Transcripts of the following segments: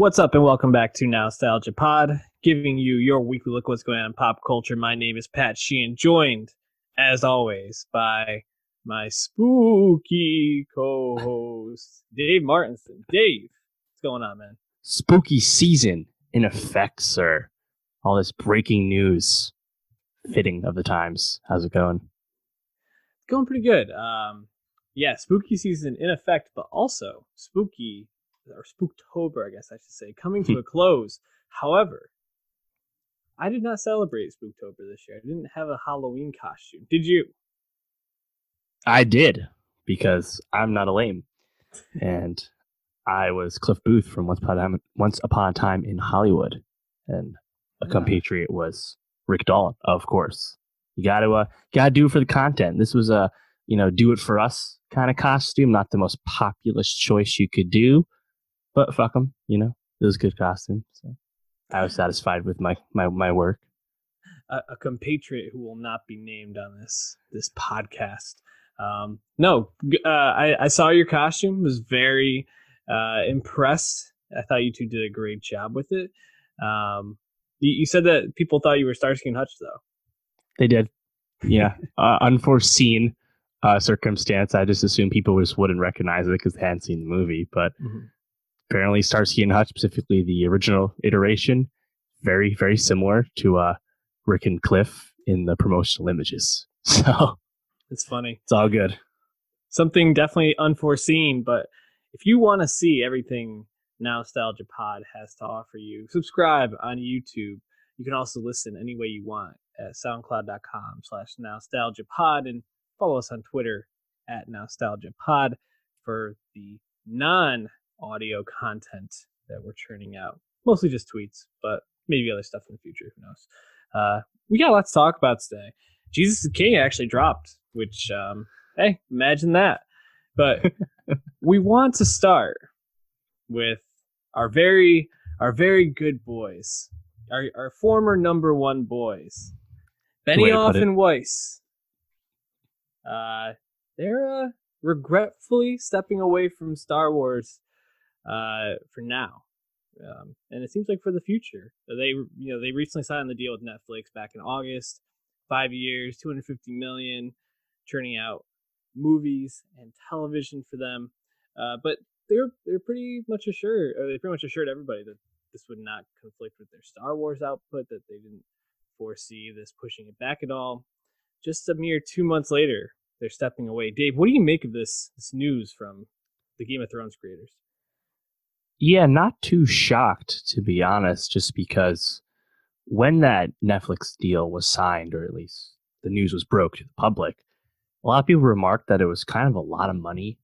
What's up, and welcome back to Now Nostalgia Pod, giving you your weekly look what's going on in pop culture. My name is Pat Sheehan, joined, as always, by my spooky co-host, Dave Martinson. Dave, what's going on, man? Spooky season in effect, sir. All this breaking news, fitting of the times. How's it going? Going pretty good. Um, yeah, spooky season in effect, but also spooky or Spooktober, I guess I should say, coming to a close. However, I did not celebrate Spooktober this year. I didn't have a Halloween costume. Did you? I did because I'm not a lame, and I was Cliff Booth from Once Upon a Time, Once Upon a Time in Hollywood, and a Yeah. compatriot was Rick Dalton, of course. You got to uh, got to do it for the content. This was a you know do it for us kind of costume, not the most populous choice you could do, but fuck them, you know, it was a good costume. So I was satisfied with my my my work. a, a compatriot who will not be named on this this podcast. Um, no, uh, I, I saw your costume. Was very uh, impressed. I thought you two did a great job with it. Um, you, you said that people thought you were Starsky and Hutch, though. They did. Yeah. uh, unforeseen uh, circumstance. I just assumed people just wouldn't recognize it because they hadn't seen the movie. But apparently, Starsky and Hutch, specifically the original iteration, very, very similar to uh, Rick and Cliff in the promotional images. So It's funny. it's all good. Something definitely unforeseen, but if you want to see everything Nostalgia Pod has to offer you, subscribe on YouTube. You can also listen any way you want at soundcloud.com slash nostalgia pod and follow us on Twitter at nostalgia pod for the non audio content that we're churning out. Mostly just tweets, but maybe other stuff in the future. Who knows? Uh, we got a lot to talk about today. Jesus is King actually dropped, which, um, hey, imagine that. But we want to start with our very, our very good boys, our, our former number one boys, Benioff and Weiss. Uh, they're uh, regretfully stepping away from Star Wars uh, for now. Um, and it seems like for the future. They, you know, they recently signed the deal with Netflix back in August, five years, 250 million, churning out movies and television for them. Uh, but they're they're pretty much assured, or they pretty much assured everybody that this would not conflict with their Star Wars output, that they didn't foresee this pushing it back at all. Just a mere two months later, they're stepping away. Dave, what do you make of this this news from the Game of Thrones creators? Yeah, not too shocked, to be honest, just because when that Netflix deal was signed, or at least the news was broke to the public, a lot of people remarked that it was kind of a lot of money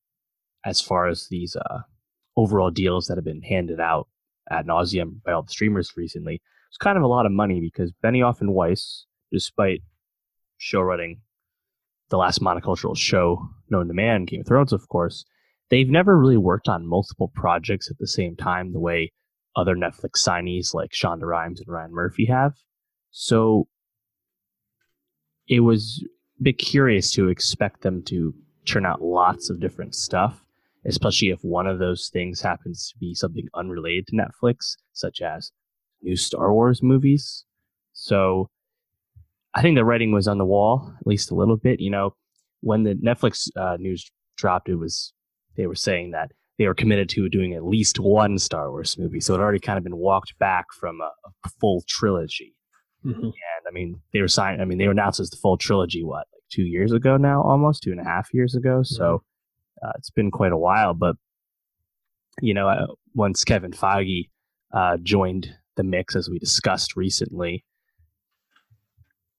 as far as these uh, overall deals that have been handed out ad nauseum by all the streamers recently. It's kind of a lot of money because Benioff and Weiss, despite show running the last monocultural show known to man, Game of Thrones, of course, they've never really worked on multiple projects at the same time the way other Netflix signees like Shonda Rhimes and Ryan Murphy have. So it was a bit curious to expect them to churn out lots of different stuff, especially if one of those things happens to be something unrelated to Netflix, such as new Star Wars movies. So I think the writing was on the wall, at least a little bit. You know, when the Netflix uh, news dropped, it was they were saying that they were committed to doing at least one Star Wars movie. So it had already kind of been walked back from a, a full trilogy. And I mean, they were signed. I mean, they were announced as the full trilogy. What, like two years ago now, almost two and a half years ago. So uh, it's been quite a while. But you know, uh, once Kevin Feige uh, joined the mix, as we discussed recently,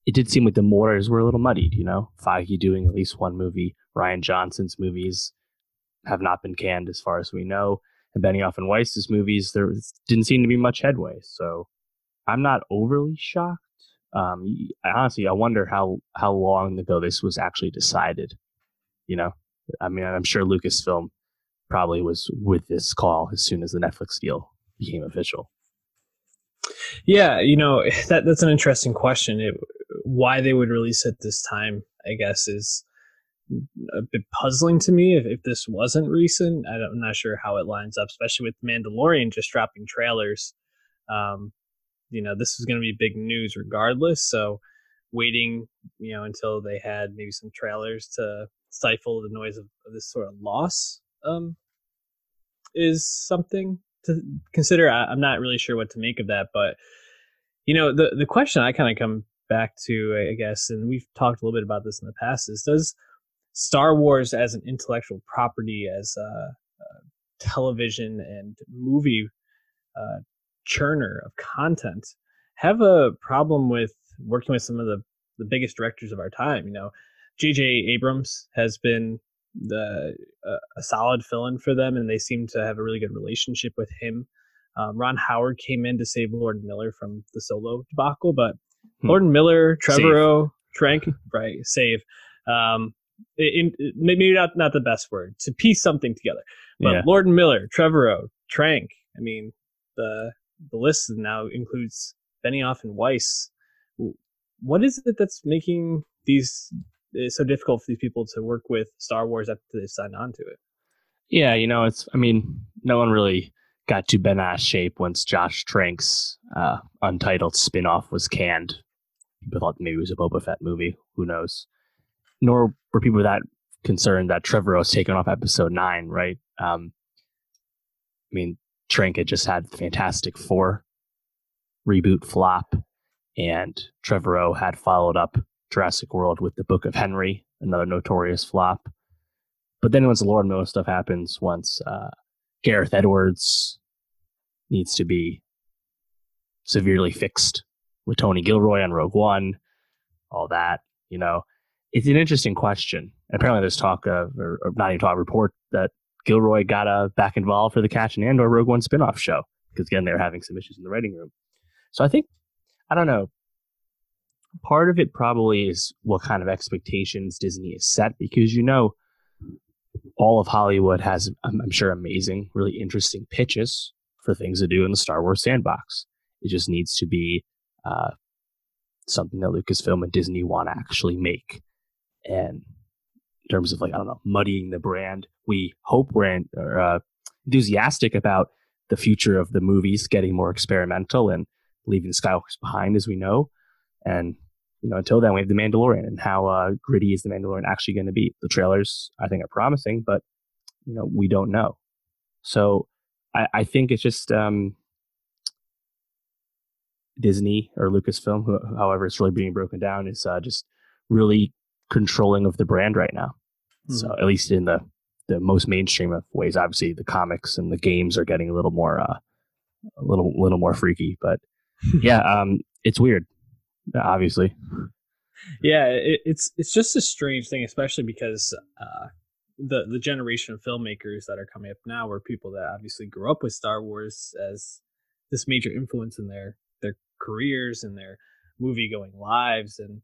it did seem like the waters were a little muddied. You know, Feige doing at least one movie. Rian Johnson's movies have not been canned, as far as we know. And Benioff and Weiss's movies, there didn't seem to be much headway. So I'm not overly shocked. Um, honestly, I wonder how how long ago this was actually decided. You know, I mean, I'm sure Lucasfilm probably was with this call as soon as the Netflix deal became official. Yeah, you know that that's an interesting question. It, why they would release at this time, I guess, is a bit puzzling to me if, if this wasn't recent. I am not sure how it lines up, especially with Mandalorian just dropping trailers. Um, you know, this is going to be big news regardless. So waiting, you know, until they had maybe some trailers to stifle the noise of, of this sort of loss um, is something to consider. I, I'm not really sure what to make of that, but you know, the the question I kind of come back to, I guess, and we've talked a little bit about this in the past, is does Star Wars as an intellectual property, as a, a television and movie uh, churner of content, have a problem with working with some of the the biggest directors of our time? You know, J.J. Abrams has been the uh, a solid fill-in for them, and they seem to have a really good relationship with him. Um, Ron Howard came in to save Lord Miller from the Solo debacle, but hmm. Lord Miller, Trevorrow, Trank, right, save. Um, in, maybe not not the best word to piece something together, but yeah. Lord Miller, Trevorrow, Trank. I mean, the the list now includes Benioff and Weiss. What is it that's making these it's so difficult for these people to work with Star Wars after they signed on to it. Yeah, you know, it's. I mean, no one really got to Ben ass shape once Josh Trank's uh, untitled spinoff was canned. People thought maybe it was a Boba Fett movie. Who knows? Nor were people that concerned that Trevorrow was taken off episode nine, right? Um, I mean, Trank had just had the Fantastic Four reboot flop, and Trevorrow had followed up Jurassic World with the Book of Henry, another notorious flop. But then once the Lord Miller stuff happens, once uh, Gareth Edwards needs to be severely fixed with Tony Gilroy on Rogue One, all that, you know, it's an interesting question. Apparently, there's talk of, or, or not even talk, report that Gilroy got uh, back involved for the Cassian Andor Rogue One spinoff show because again they were having some issues in the writing room. So I think I don't know part of it probably is what kind of expectations Disney has set because you know all of Hollywood has I'm, sure amazing, really interesting pitches for things to do in the Star Wars sandbox. It just needs to be uh, something that Lucasfilm and Disney want to actually make. And in terms of like I don't know, muddying the brand, we hope we're in, uh, enthusiastic about the future of the movies getting more experimental and leaving Skywalker's behind, as we know. And you know, until then, we have the Mandalorian, and how uh, gritty is the Mandalorian actually going to be? The trailers, I think, are promising, but you know, we don't know. So, I, I think it's just um, Disney or Lucasfilm, however it's really being broken down, is uh, just really controlling of the brand right now. Mm-hmm. So, at least in the the most mainstream of ways, obviously, the comics and the games are getting a little more, uh, a little, little more freaky. But yeah, um, it's weird obviously. Yeah, it, it's it's just a strange thing, especially because uh, the the generation of filmmakers that are coming up now are people that obviously grew up with Star Wars as this major influence in their their careers and their movie going lives, and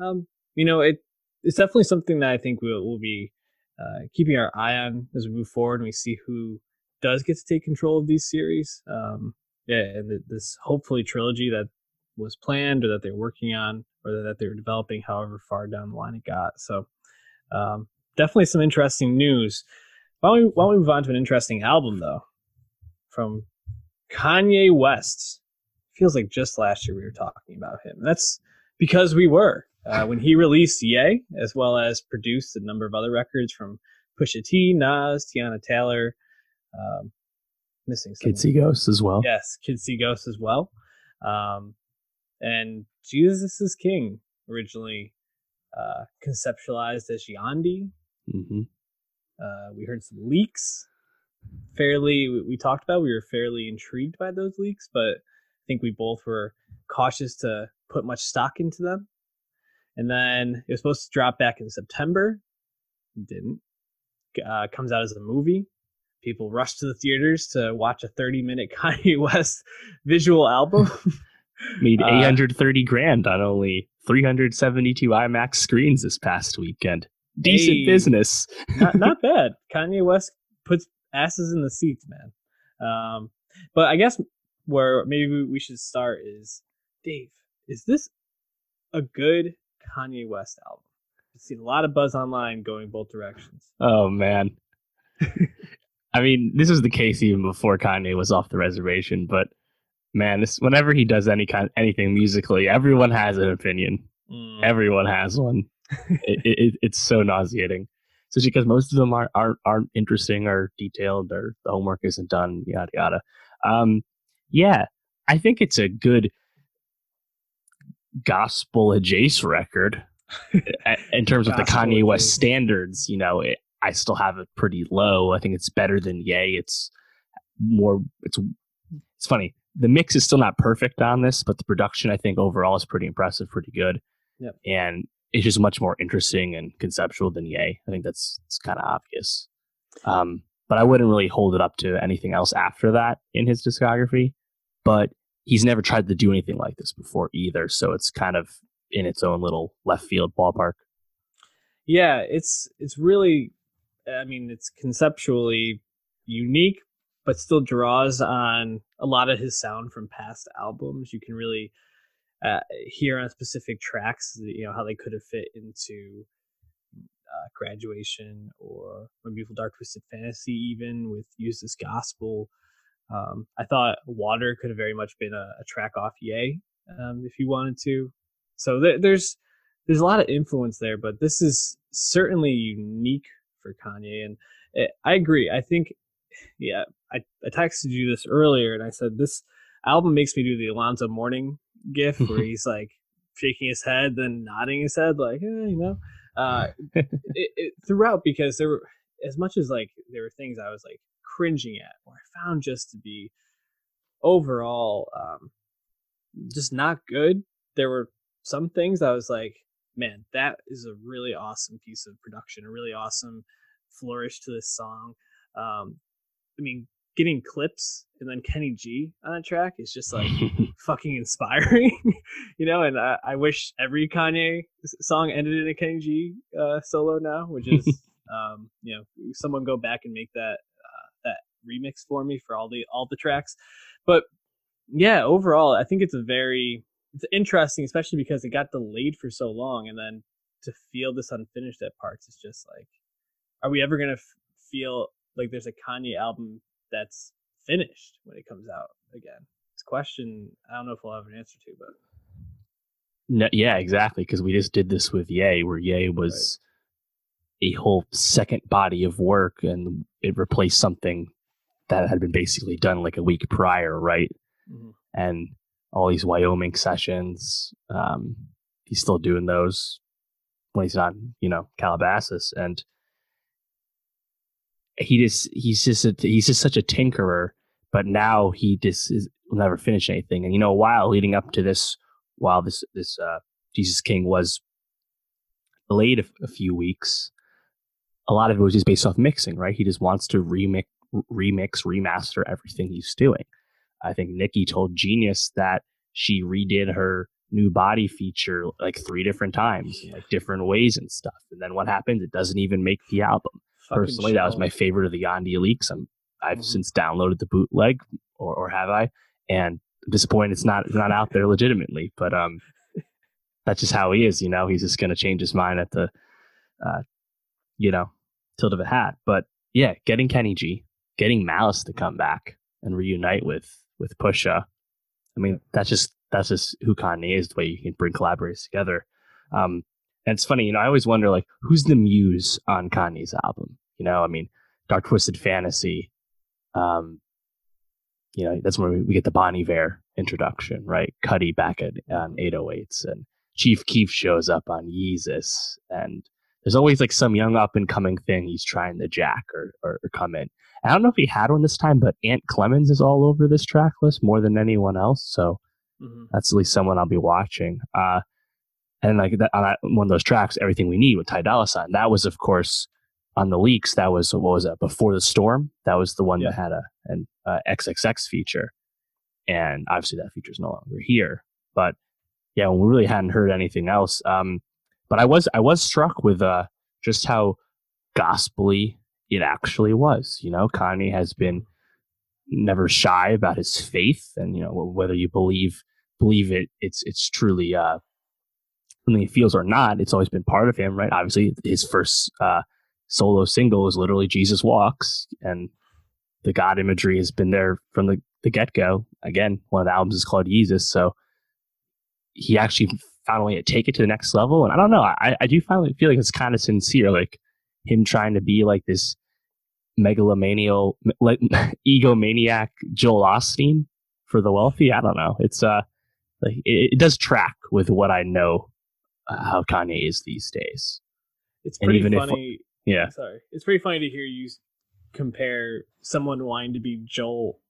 um, you know, it it's definitely something that I think we'll, we'll be uh, keeping our eye on as we move forward and we see who does get to take control of these series. Um, yeah, and this hopefully trilogy that was planned or that they're working on or that they're developing however far down the line it got. So um, definitely some interesting news. Why don't, we, why don't we move on to an interesting album though? From kanye west. Feels like just last year we were talking about him. That's because we were uh, when he released Ye, as well as produced a number of other records from Pusha T, Nas, Teyana Taylor, um, missing Kids See Ghosts as well. Yes, Kids See Ghosts as well. Um, and Jesus is King originally uh, conceptualized as Yandhi. Mm-hmm. Uh, we heard some leaks. Fairly, we, we talked about. We were fairly intrigued by those leaks, but I think we both were cautious to put much stock into them. And then it was supposed to drop back in September. It didn't. Uh, comes out as a movie. People rush to the theaters to watch a 30 minute Kanye West visual album. made uh, 830 grand on only 372 IMAX screens this past weekend. Decent hey, business. not, not bad. Kanye West puts asses in the seats, man. Um, but I guess where maybe we should start is Dave, is this a good Kanye West album? seen a lot of buzz online going both directions. Oh man. I mean, this was the case even before Kanye was off the reservation, but man, this whenever he does any kind anything musically, everyone has an opinion. Mm. Everyone has one. it, it, it's so nauseating, especially because most of them aren't aren't, aren't interesting or detailed, or the homework isn't done. Yada yada. Um, yeah, I think it's a good gospel adjacent record in terms of the Kanye West standards. You know, it, I still have it pretty low. I think it's better than Ye. It's more. It's it's funny. The mix is still not perfect on this, but the production I think overall is pretty impressive, pretty good. Yep. And it's just much more interesting and conceptual than Ye. I think that's it's kind of obvious. Um, but I wouldn't really hold it up to anything else after that in his discography. But he's never tried to do anything like this before either, so it's kind of in its own little left field ballpark. Yeah, it's it's really I mean, it's conceptually unique, but still draws on a lot of his sound from past albums. You can really uh, hear on specific tracks, you know, how they could have fit into uh, graduation or when beautiful dark twisted fantasy even with use this gospel um, i thought water could have very much been a, a track off Ye um, if you wanted to. So th- there's there's a lot of influence there but this is certainly unique for kanye and it, i agree. I think yeah I, I texted you this earlier and i said this album makes me do the alonzo Mourning gif where he's like shaking his head then nodding his head like eh, you know? Uh, it, it, throughout because there were as much as like there were things I was like cringing at or I found just to be overall um, just not good. There were some things I was like, man, that is a really awesome piece of production, a really awesome flourish to this song. Um, I mean, getting Clipse and then Kenny G on a track is just like fucking inspiring, you know. And I, I, wish every Kanye song ended in a Kenny G uh, solo now, which is, um, you know, someone go back and make that that remix for me for all the all the tracks. But yeah, overall, I think it's a very it's interesting, especially because it got delayed for so long, and then to feel this unfinished at parts is just like, are we ever gonna f- feel like there's a Kanye album that's finished when it comes out again? It's a question I don't know if we'll have an answer to, but no, yeah, exactly. Because we just did this with Ye, where Ye was right. a whole second body of work, and it replaced something that had been basically done like a week prior, right? Mm-hmm. And all these Wyoming sessions, um, he's still doing those when he's not, you know, Calabasas, and he just he's just a, he's just such a tinkerer. But now he just is, will never finish anything. And you know, while leading up to this, while this this uh, Jesus King was delayed a, a few weeks, a lot of it was just based off mixing. Right? He just wants to remix, remix, remaster everything he's doing. I think Nicki told Genius that she redid her new body feature like three different times, yeah. like different ways and stuff. And then what happens? It doesn't even make the album personally, show. that was my favorite of the Yandhi leaks. I'm I've mm-hmm. since downloaded the bootleg, or, or have I? And I'm disappointed it's not it's not out there legitimately. But um, that's just how he is. You know, he's just gonna change his mind at the, uh, you know, tilt of a hat. But yeah, getting Kenny G, getting Malice to come back and reunite with with Pusha. I mean, that's just that's just who Kanye is. The way you can bring collaborators together. Um, and it's funny, you know, I always wonder like who's the muse on Kanye's album? You know, I mean, Dark Twisted Fantasy. Um, you know, that's where we get the Bon Iver introduction, right? Cudi back at on 808s and Chief Keef shows up on Yeezus and there's always like some young up and coming thing he's trying to jack or, or, or come in. I don't know if he had one this time, but Ant Clemens is all over this track list more than anyone else. So mm-hmm. that's at least someone I'll be watching. Uh, and like that, on that, one of those tracks, "Everything We Need" with Ty Dolla Sign. That was, of course, on the leaks. That was what was it? Before the Storm. That was the one yeah. that had a an uh, XXX feature, and obviously that feature is no longer here. But yeah, we really hadn't heard anything else. Um, but I was I was struck with uh, just how gospelly it actually was. You know, Kanye has been never shy about his faith, and you know whether you believe believe it, it's it's truly uh, something he feels or not, it's always been part of him, right? Obviously, his first uh, solo single is literally Jesus Walks, and the God imagery has been there from the, the get go. Again, one of the albums is called Yeezus, so he actually found a way to take it to the next level. And I don't know, I, I do finally feel like it's kind of sincere, like him trying to be like this megalomaniac, like egomaniac Joel Osteen for the wealthy. I don't know. It's uh, like it, it does track with what I know uh, how Kanye is these days. It's pretty funny. If, yeah, sorry, it's pretty funny to hear you compare someone wanting to be Joel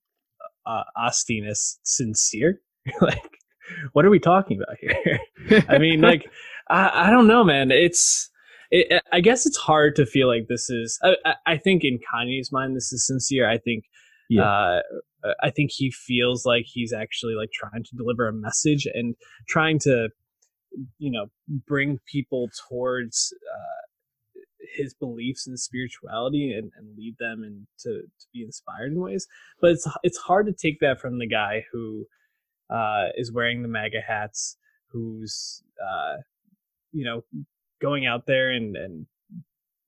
uh, Osteen as sincere. like, what are we talking about here? I mean, like, I, I don't know, man. It's it, I guess it's hard to feel like this is. I, I think in Kanye's mind, this is sincere. I think, yeah. Uh, I think he feels like he's actually like trying to deliver a message and trying to, you know, bring people towards uh, his beliefs and spirituality and, and lead them and to, to be inspired in ways. But it's it's hard to take that from the guy who uh, is wearing the MAGA hats, who's uh, you know going out there and and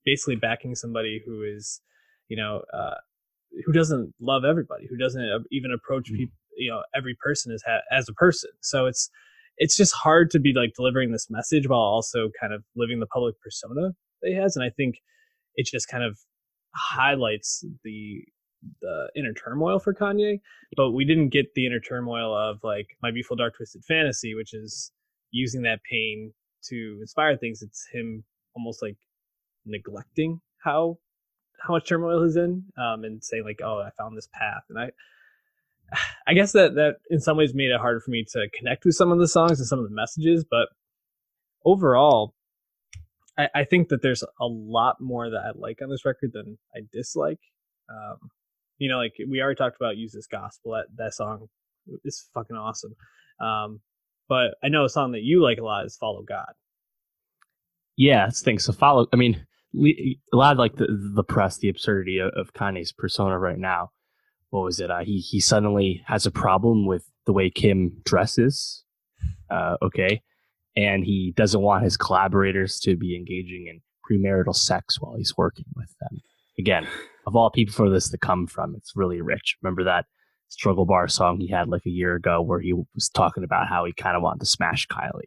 basically backing somebody who is you know uh, who doesn't love everybody who doesn't even approach mm-hmm. people you know every person as ha- as a person so it's it's just hard to be like delivering this message while also kind of living the public persona that he has and i think it just kind of highlights the the inner turmoil for kanye but we didn't get the inner turmoil of like my beautiful dark twisted fantasy which is using that pain to inspire things, it's him almost like neglecting how how much turmoil he's in, um, and saying like, "Oh, I found this path," and I. I guess that that in some ways made it harder for me to connect with some of the songs and some of the messages, but overall, I, I think that there's a lot more that I like on this record than I dislike. Um, you know, like we already talked about "Use This Gospel." That that song is fucking awesome. Um, but I know a song that you like a lot is "Follow God." Yeah, thanks. So follow. I mean, we, a lot of like the the press, the absurdity of, of Kanye's persona right now. What was it? Uh, he he suddenly has a problem with the way Kim dresses. Uh, okay, and he doesn't want his collaborators to be engaging in premarital sex while he's working with them. Again, of all people for this to come from, it's really rich. Remember that struggle bar song he had like a year ago where he was talking about how he kind of wanted to smash Kylie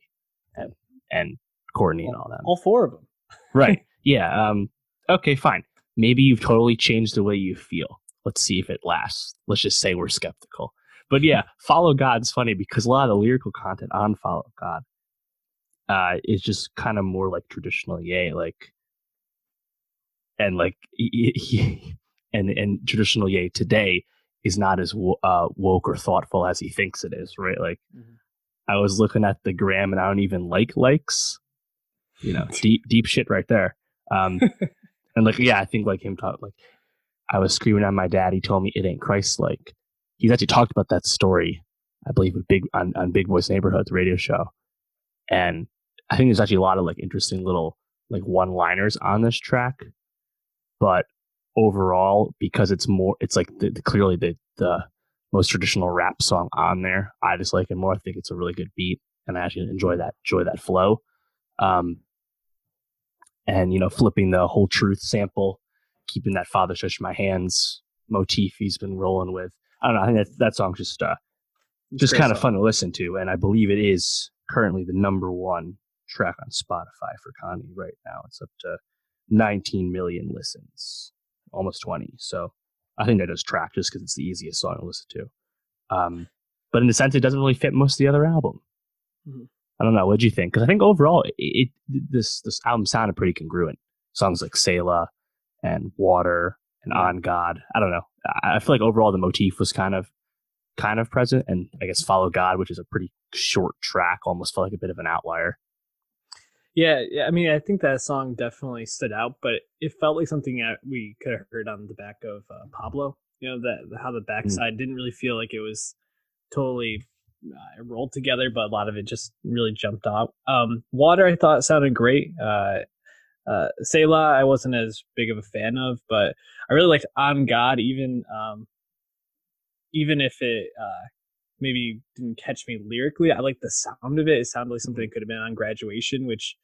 and and Kourtney and all that. All four of them. right. Yeah. Um, okay, fine. Maybe you've totally changed the way you feel. Let's see if it lasts. Let's just say we're skeptical. But yeah, Follow God's funny because a lot of the lyrical content on Follow God uh, is just kind of more like traditional yay. like and like and and traditional yay today is not as uh, woke or thoughtful as he thinks it is, right? Like, mm-hmm. I was looking at the gram and I don't even like likes, you know, deep deep shit right there. Um, and like, yeah, I think like him talk like I was screaming at my dad. He told me it ain't Christ like. He's actually talked about that story, I believe, with big on, on Big Boy's Neighborhood, the radio show, and I think there's actually a lot of like interesting little like one liners on this track, but overall because it's more it's like the, the, clearly the the most traditional rap song on there i just like it more. I think it's a really good beat and i actually enjoy that enjoy that flow. Um and you know flipping the whole truth sample keeping that father stretch my hands motif he's been rolling with i don't know i think that that song's just uh just kind of fun to listen to and i believe it is currently the number one track on spotify for kanye right now. It's up to 19 million listens almost 20. So I think that does track just because it's the easiest song to listen to. Um, but in a sense, it doesn't really fit most of the other album. Mm-hmm. I don't know. What do you think? Because I think overall, it, it, this this album sounded pretty congruent. Songs like Selah and Water and On God. I don't know. I, I feel like overall the motif was kind of kind of present, and I guess Follow God, which is a pretty short track, almost felt like a bit of an outlier. Yeah, yeah. I mean, I think that song definitely stood out, but it felt like something that we could have heard on the back of uh, Pablo. You know, that how the backside mm. didn't really feel like it was totally uh, rolled together, but a lot of it just really jumped out. Um, Water, I thought sounded great. Uh, uh, Selah, I wasn't as big of a fan of, but I really liked On God, even um, even if it uh, maybe didn't catch me lyrically. I like the sound of it. It sounded like something that could have been on graduation, which,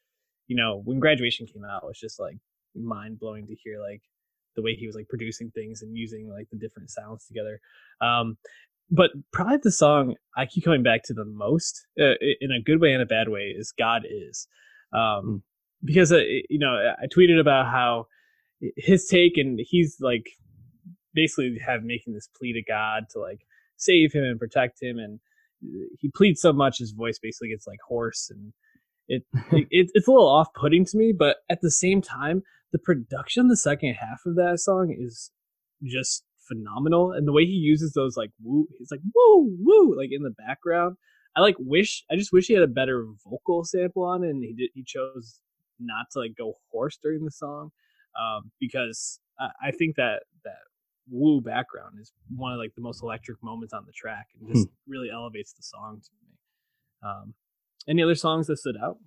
you know, when graduation came out, it was just like mind blowing to hear like the way he was like producing things and using like the different sounds together. Um, but probably the song I keep coming back to the most, uh, in a good way and a bad way, is "God Is," um, mm. because uh, you know I tweeted about how his take and he's like basically have making this plea to God to like save him and protect him, and he pleads so much his voice basically gets like hoarse and it, it it's a little off putting to me, but at the same time, the production the second half of that song is just phenomenal, and the way he uses those like woo, he's like woo woo like in the background. I like wish I just wish he had a better vocal sample on it, and he did he chose not to like go hoarse during the song um, because I, I think that that woo background is one of like the most electric moments on the track and just hmm. really elevates the song to me. Um, any other songs that stood out?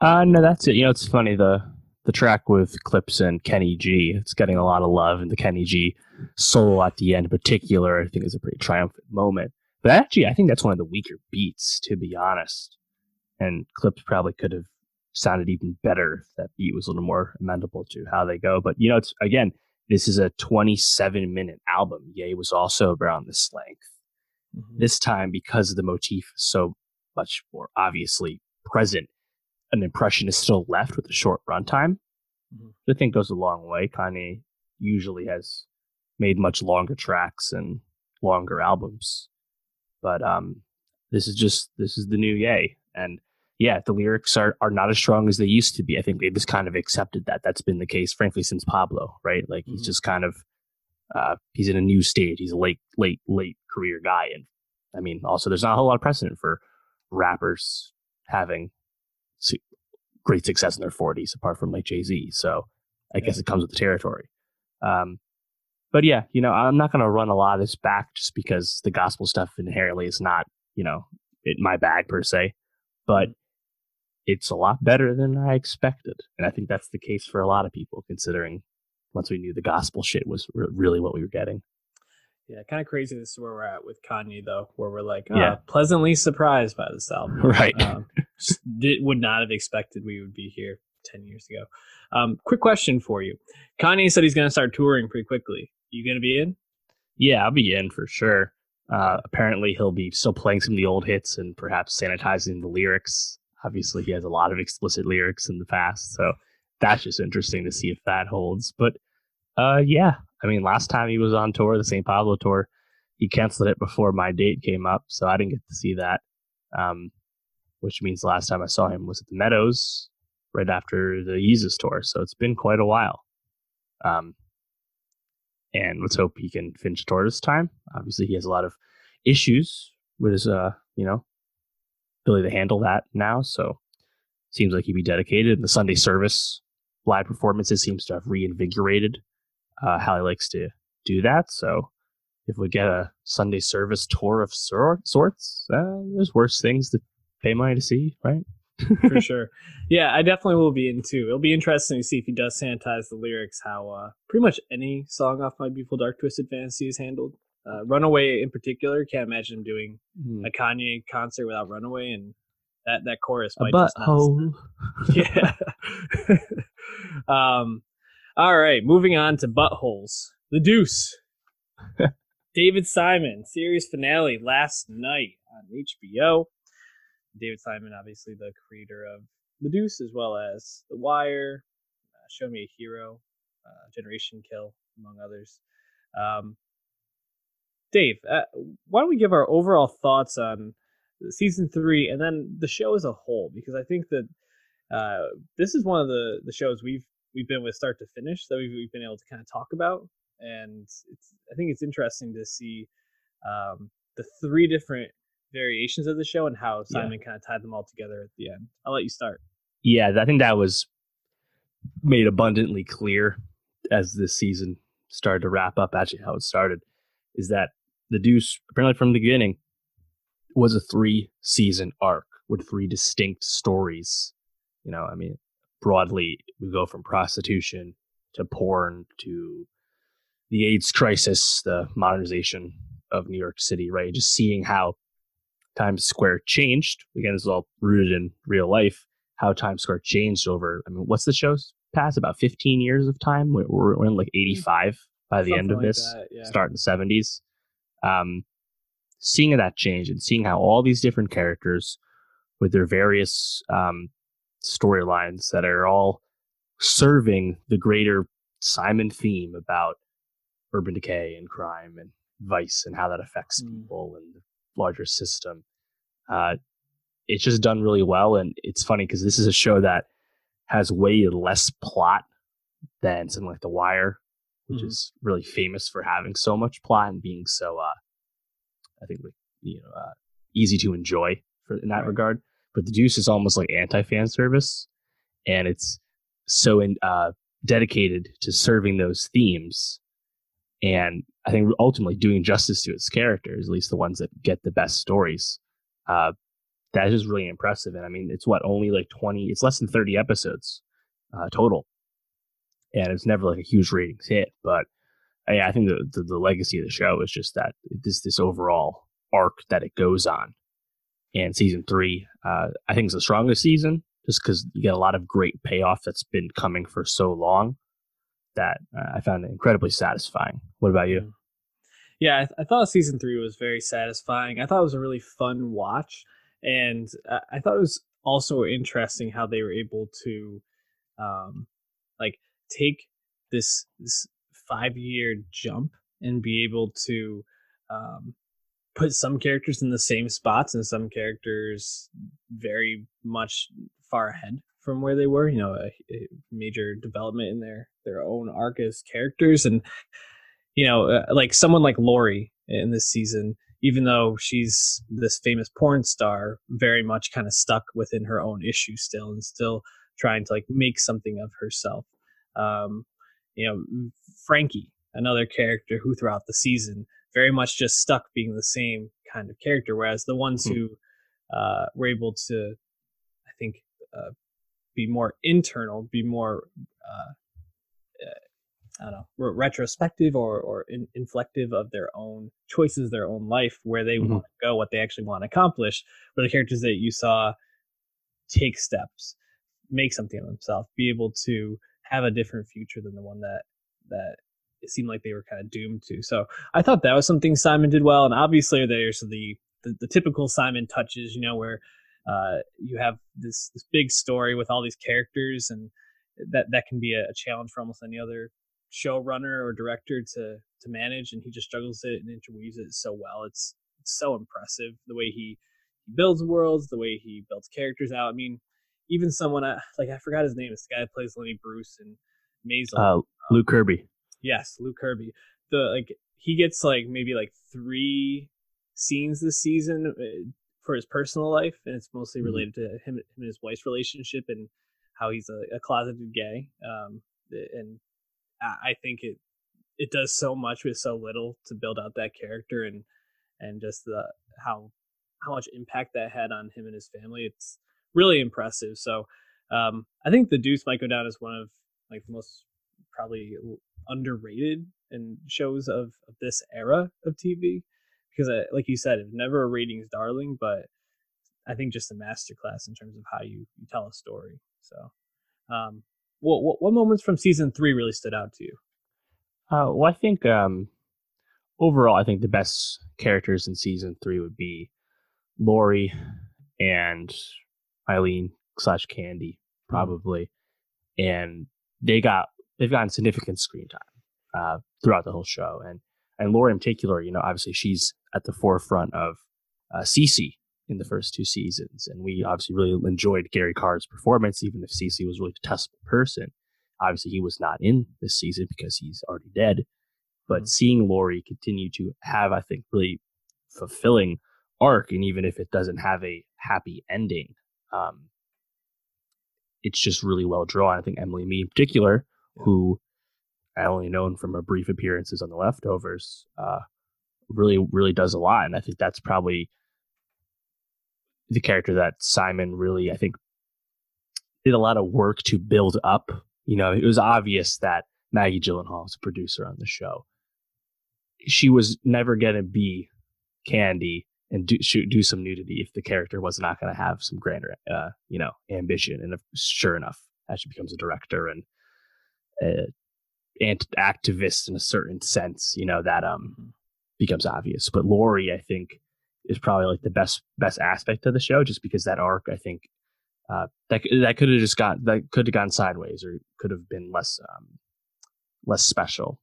Uh, no, that's it. You know, it's funny the the track with Clipse and Kenny G. It's getting a lot of love, and the Kenny G solo at the end, in particular, I think is a pretty triumphant moment. But actually, I think that's one of the weaker beats, to be honest. And Clipse probably could have sounded even better if that beat was a little more amenable to how they go. But you know, it's again, this is a 27 minute album. Ye was also around this length. Mm-hmm. This time, because of the motif is so much more obviously present, an impression is still left with a short runtime. Mm-hmm. I think goes a long way. Kanye usually has made much longer tracks and longer albums, but um, this is just this is the new Ye, and yeah, the lyrics are, are not as strong as they used to be. I think they've just kind of accepted that. That's been the case, frankly, since Pablo, right? Like he's mm-hmm. just kind of uh, he's in a new stage. He's a late, late, late career guy, and I mean, also there's not a whole lot of precedent for rappers having great success in their 40s, apart from like Jay Z. So I yeah. guess it comes with the territory. Um, but yeah, you know, I'm not going to run a lot of this back just because the gospel stuff inherently is not, you know, it, my bag per se. But it's a lot better than I expected. And I think that's the case for a lot of people, considering once we knew the gospel shit was re- really what we were getting. Yeah, kind of crazy. This is where we're at with Kanye, though, where we're like, oh, yeah, pleasantly surprised by this album. Right. Um, did, would not have expected we would be here 10 years ago. Um, quick question for you Kanye said he's going to start touring pretty quickly. You going to be in? Yeah, I'll be in for sure. Uh, apparently, he'll be still playing some of the old hits and perhaps sanitizing the lyrics obviously he has a lot of explicit lyrics in the past, so that's just interesting to see if that holds. But uh, yeah, I mean, last time he was on tour, the St. Pablo tour, he canceled it before my date came up, so I didn't get to see that. Um, which means the last time I saw him was at the Meadows right after the Yeezus tour, so it's been quite a while. Um, and let's hope he can finish tour this time. Obviously, he has a lot of issues with his, uh, you know, ability to handle that now. So seems like he'd be dedicated. And the Sunday service live performances seems to have reinvigorated uh, how he likes to do that. So if we get a Sunday service tour of sorts, uh, there's worse things to pay money to see, right? For sure. Yeah, I definitely will be into. It'll be interesting to see if he does sanitize the lyrics, how uh, pretty much any song off My Beautiful Dark Twisted Fantasy is handled. Uh, Runaway in particular, can't imagine him doing mm. a Kanye concert without Runaway, and that that chorus might a butthole. yeah. um. All right, moving on to buttholes. The Deuce. David Simon series finale last night on HBO. David Simon, obviously the creator of The Deuce, as well as The Wire, uh, Show Me a Hero, uh, Generation Kill, among others. Um, Dave, uh, why don't we give our overall thoughts on season three and then the show as a whole? Because I think that uh, this is one of the the shows we've we've been with start to finish that we've, we've been able to kind of talk about, and it's I think it's interesting to see um, the three different variations of the show and how Simon yeah. kind of tied them all together at the end. I'll let you start. Yeah, I think that was made abundantly clear as this season started to wrap up. Actually, how it started is that the Deuce, apparently from the beginning, was a three season arc with three distinct stories. You know, I mean, broadly, we go from prostitution to porn to the AIDS crisis, the modernization of New York City, right? Just seeing how Times Square changed. Again, this is all rooted in real life. How Times Square changed over. I mean, what's the show's past? About 15 years of time. We're, we're in like hmm. 85 by the Something end of like this, that, yeah. start in the 70s. Um, seeing that change and seeing how all these different characters with their various um, storylines that are all serving the greater Simon theme about urban decay and crime and vice and how that affects mm. people and the larger system. Uh, it's just done really well, and it's funny because this is a show that has way less plot than something like The Wire, which mm. is really famous for having so much plot and being so, uh, I think, you know, uh, easy to enjoy for, in that right. regard. But The Deuce is almost like anti fan service, and it's so in, uh, dedicated to serving those themes and I think ultimately doing justice to its characters, at least the ones that get the best stories. Uh, that is really impressive. And I mean, it's what only like twenty, it's less than thirty episodes uh, total, and it's never like a huge ratings hit. But uh, yeah, I think the, the, the legacy of the show is just that this this overall arc that it goes on. And season three, uh, I think is the strongest season, just because you get a lot of great payoff that's been coming for so long that uh, I found it incredibly satisfying. What about you? Yeah, I, th- I, thought season three was very satisfying. I thought it was a really fun watch, and uh, I thought it was also interesting how they were able to, um, like take this this five year jump and be able to um, put some characters in the same spots and some characters very much far ahead from where they were. You know, a, a major development in their their own arc as characters, and you know, uh, like someone like Laurie in this season, even though she's this famous porn star, very much kind of stuck within her own issue still, and still trying to like make something of herself. Um, you know, Frankie, another character who throughout the season very much just stuck being the same kind of character, whereas the ones mm-hmm. who uh, were able to, I think, uh, be more internal, be more, uh, uh, I don't know, retrospective or or in, inflective of their own choices, their own life, where they mm-hmm. want to go, what they actually want to accomplish. But the characters that you saw take steps, make something of themselves, be able to have a different future than the one that that it seemed like they were kind of doomed to. So I thought that was something Simon did well, and obviously there's the the, the typical Simon touches, you know, where uh, you have this this big story with all these characters, and that that can be a, a challenge for almost any other showrunner or director to to manage. And he just juggles it and interweaves it so well. It's it's so impressive the way he he builds worlds, the way he builds characters out. I mean, even someone I, like I forgot his name. It's the guy that plays Lenny Bruce and Maisel. Uh, Luke Kirby. Yes, Luke Kirby. The like he gets like maybe like three scenes this season uh, for his personal life, and it's mostly mm-hmm. related to him, him and his wife's relationship and how he's a, a closeted gay. Um, and I think it it does so much with so little to build out that character and and just the how how much impact that had on him and his family. It's really impressive. So um, I think the Deuce might go down as one of like the most probably underrated and shows of, of this era of TV because, I, like you said, it's never a ratings darling, but I think just a masterclass in terms of how you, you tell a story. So, um, what, what, what moments from season three really stood out to you? Uh, well, I think um, overall, I think the best characters in season three would be Laurie and Eileen slash Candy, hmm. probably, mm-hmm. and they got they've gotten significant screen time uh, throughout the whole show, and and Laurie in particular, you know, obviously she's at the forefront of uh, Cece in the first two seasons. And we obviously really enjoyed Gary Carr's performance, even if Cece was really a really detestable person. Obviously, he was not in this season because he's already dead. But mm-hmm. seeing Laurie continue to have, I think, really fulfilling arc, and even if it doesn't have a happy ending, um, it's just really well drawn. I think Emily Meade in particular. Who I only known from her brief appearances on the leftovers, uh, really really does a lot, and I think that's probably the character that Simon really I think did a lot of work to build up. You know, it was obvious that Maggie Gyllenhaal was a producer on the show. she was never gonna be Candy and do shoot, do some nudity if the character was not going to have some grander, uh, you know, ambition. And if, sure enough, as she becomes a director and uh, an activist in a certain sense, you know, that um mm-hmm. becomes obvious. But Laurie, I think, is probably like the best best aspect of the show, just because that arc, I think, uh, that that could have just got that could have gone sideways or could have been less um less special.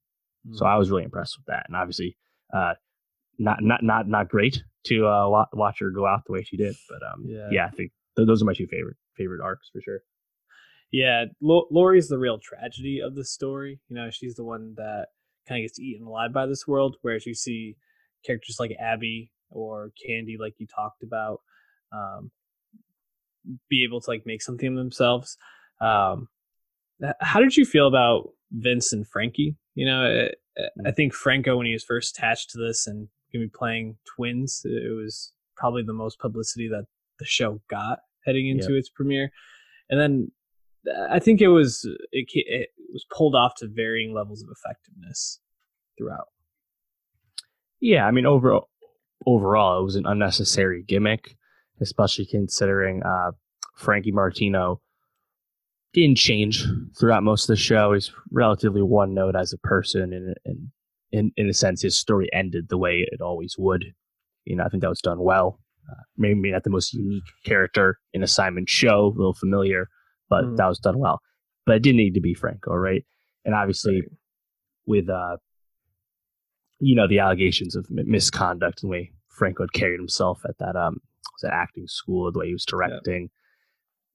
Mm-hmm. So I was really impressed with that, and obviously, uh, not not not not great to uh, watch her go out the way she did. But um, yeah, yeah I think th- those are my two favorite favorite arcs for sure. Yeah, L- Laurie's the real tragedy of the story. You know, she's the one that kind of gets eaten alive by this world, whereas you see characters like Abby or Candy, like you talked about, um, be able to like make something of themselves. Um, how did you feel about Vince and Frankie? You know, I, I mm. think Franco when he was first attached to this and to be playing twins. It was probably the most publicity that the show got heading into yep. its premiere, and then I think it was it, it was pulled off to varying levels of effectiveness throughout. Yeah, I mean overall, overall it was an unnecessary gimmick, especially considering uh, Frankie Martino didn't change throughout most of the show. He's relatively one note as a person, and, in in a sense, his story ended the way it always would. You know, I think that was done well. Uh, maybe not the most unique character in a Simon show, a little familiar, but mm. that was done well. But it didn't need to be Franco, right? And obviously, right. with uh, you know, the allegations of misconduct and the way Franco had carried himself at that um was that acting school, the way he was directing.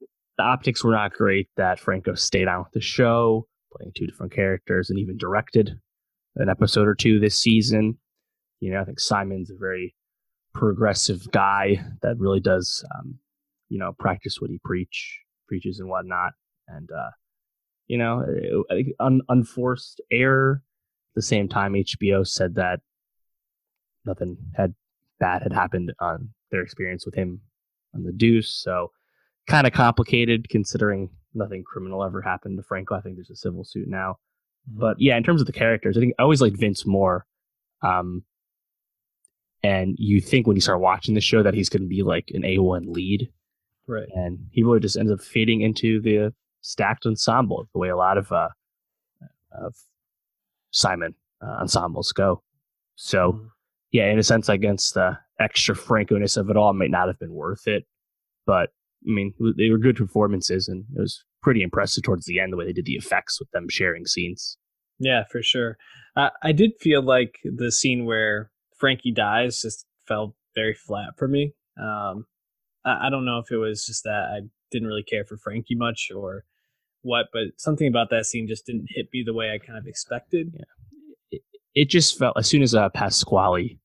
Yeah. The optics were not great. That Franco stayed on with the show, playing two different characters, and even directed an episode or two this season. You know, I think Simon's a very progressive guy that really does, um, you know, practice what he preach preaches and whatnot. And uh, you know, un- unforced error. At the same time, HBO said that nothing had bad had happened on their experience with him on the Deuce. So kind of complicated considering nothing criminal ever happened to Franco. I think there's a civil suit now. But yeah, in terms of the characters, I think I always liked Vince more. Um, and you think when you start watching the show that he's going to be like an A1 lead. Right. And he really just ends up fading into the stacked ensemble the way a lot of, uh, of Simon uh, ensembles go. So, mm-hmm. yeah, in a sense, against the extra Franco-ness of it all it might not have been worth it. But, I mean, they were good performances and it was pretty impressive towards the end the way they did the effects with them sharing scenes. Yeah, for sure. Uh, I did feel like the scene where Frankie dies just felt very flat for me. Um, I, I don't know if it was just that I didn't really care for Frankie much or what, but something about that scene just didn't hit me the way I kind of expected. Yeah. It, it just felt as soon as uh, Pasquale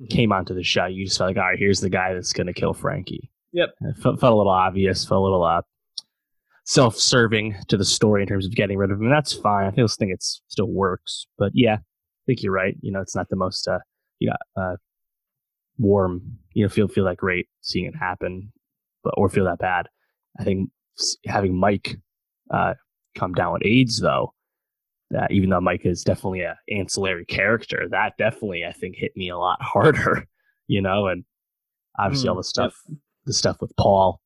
mm-hmm. came onto the show, you just felt like, all right, here's the guy that's going to kill Frankie. Yep. It felt, felt a little obvious, felt a little uh, self-serving to the story in terms of getting rid of him. That's fine. I still think it still works. But yeah, I think you're right. You know, it's not the most uh, you know, uh, warm. You know, feel feel that great seeing it happen, but or feel that bad. I think having Mike uh, come down with AIDS though, that even though Mike is definitely a ancillary character, that definitely I think hit me a lot harder. You know, and obviously mm, all the stuff, yep. the stuff with Paul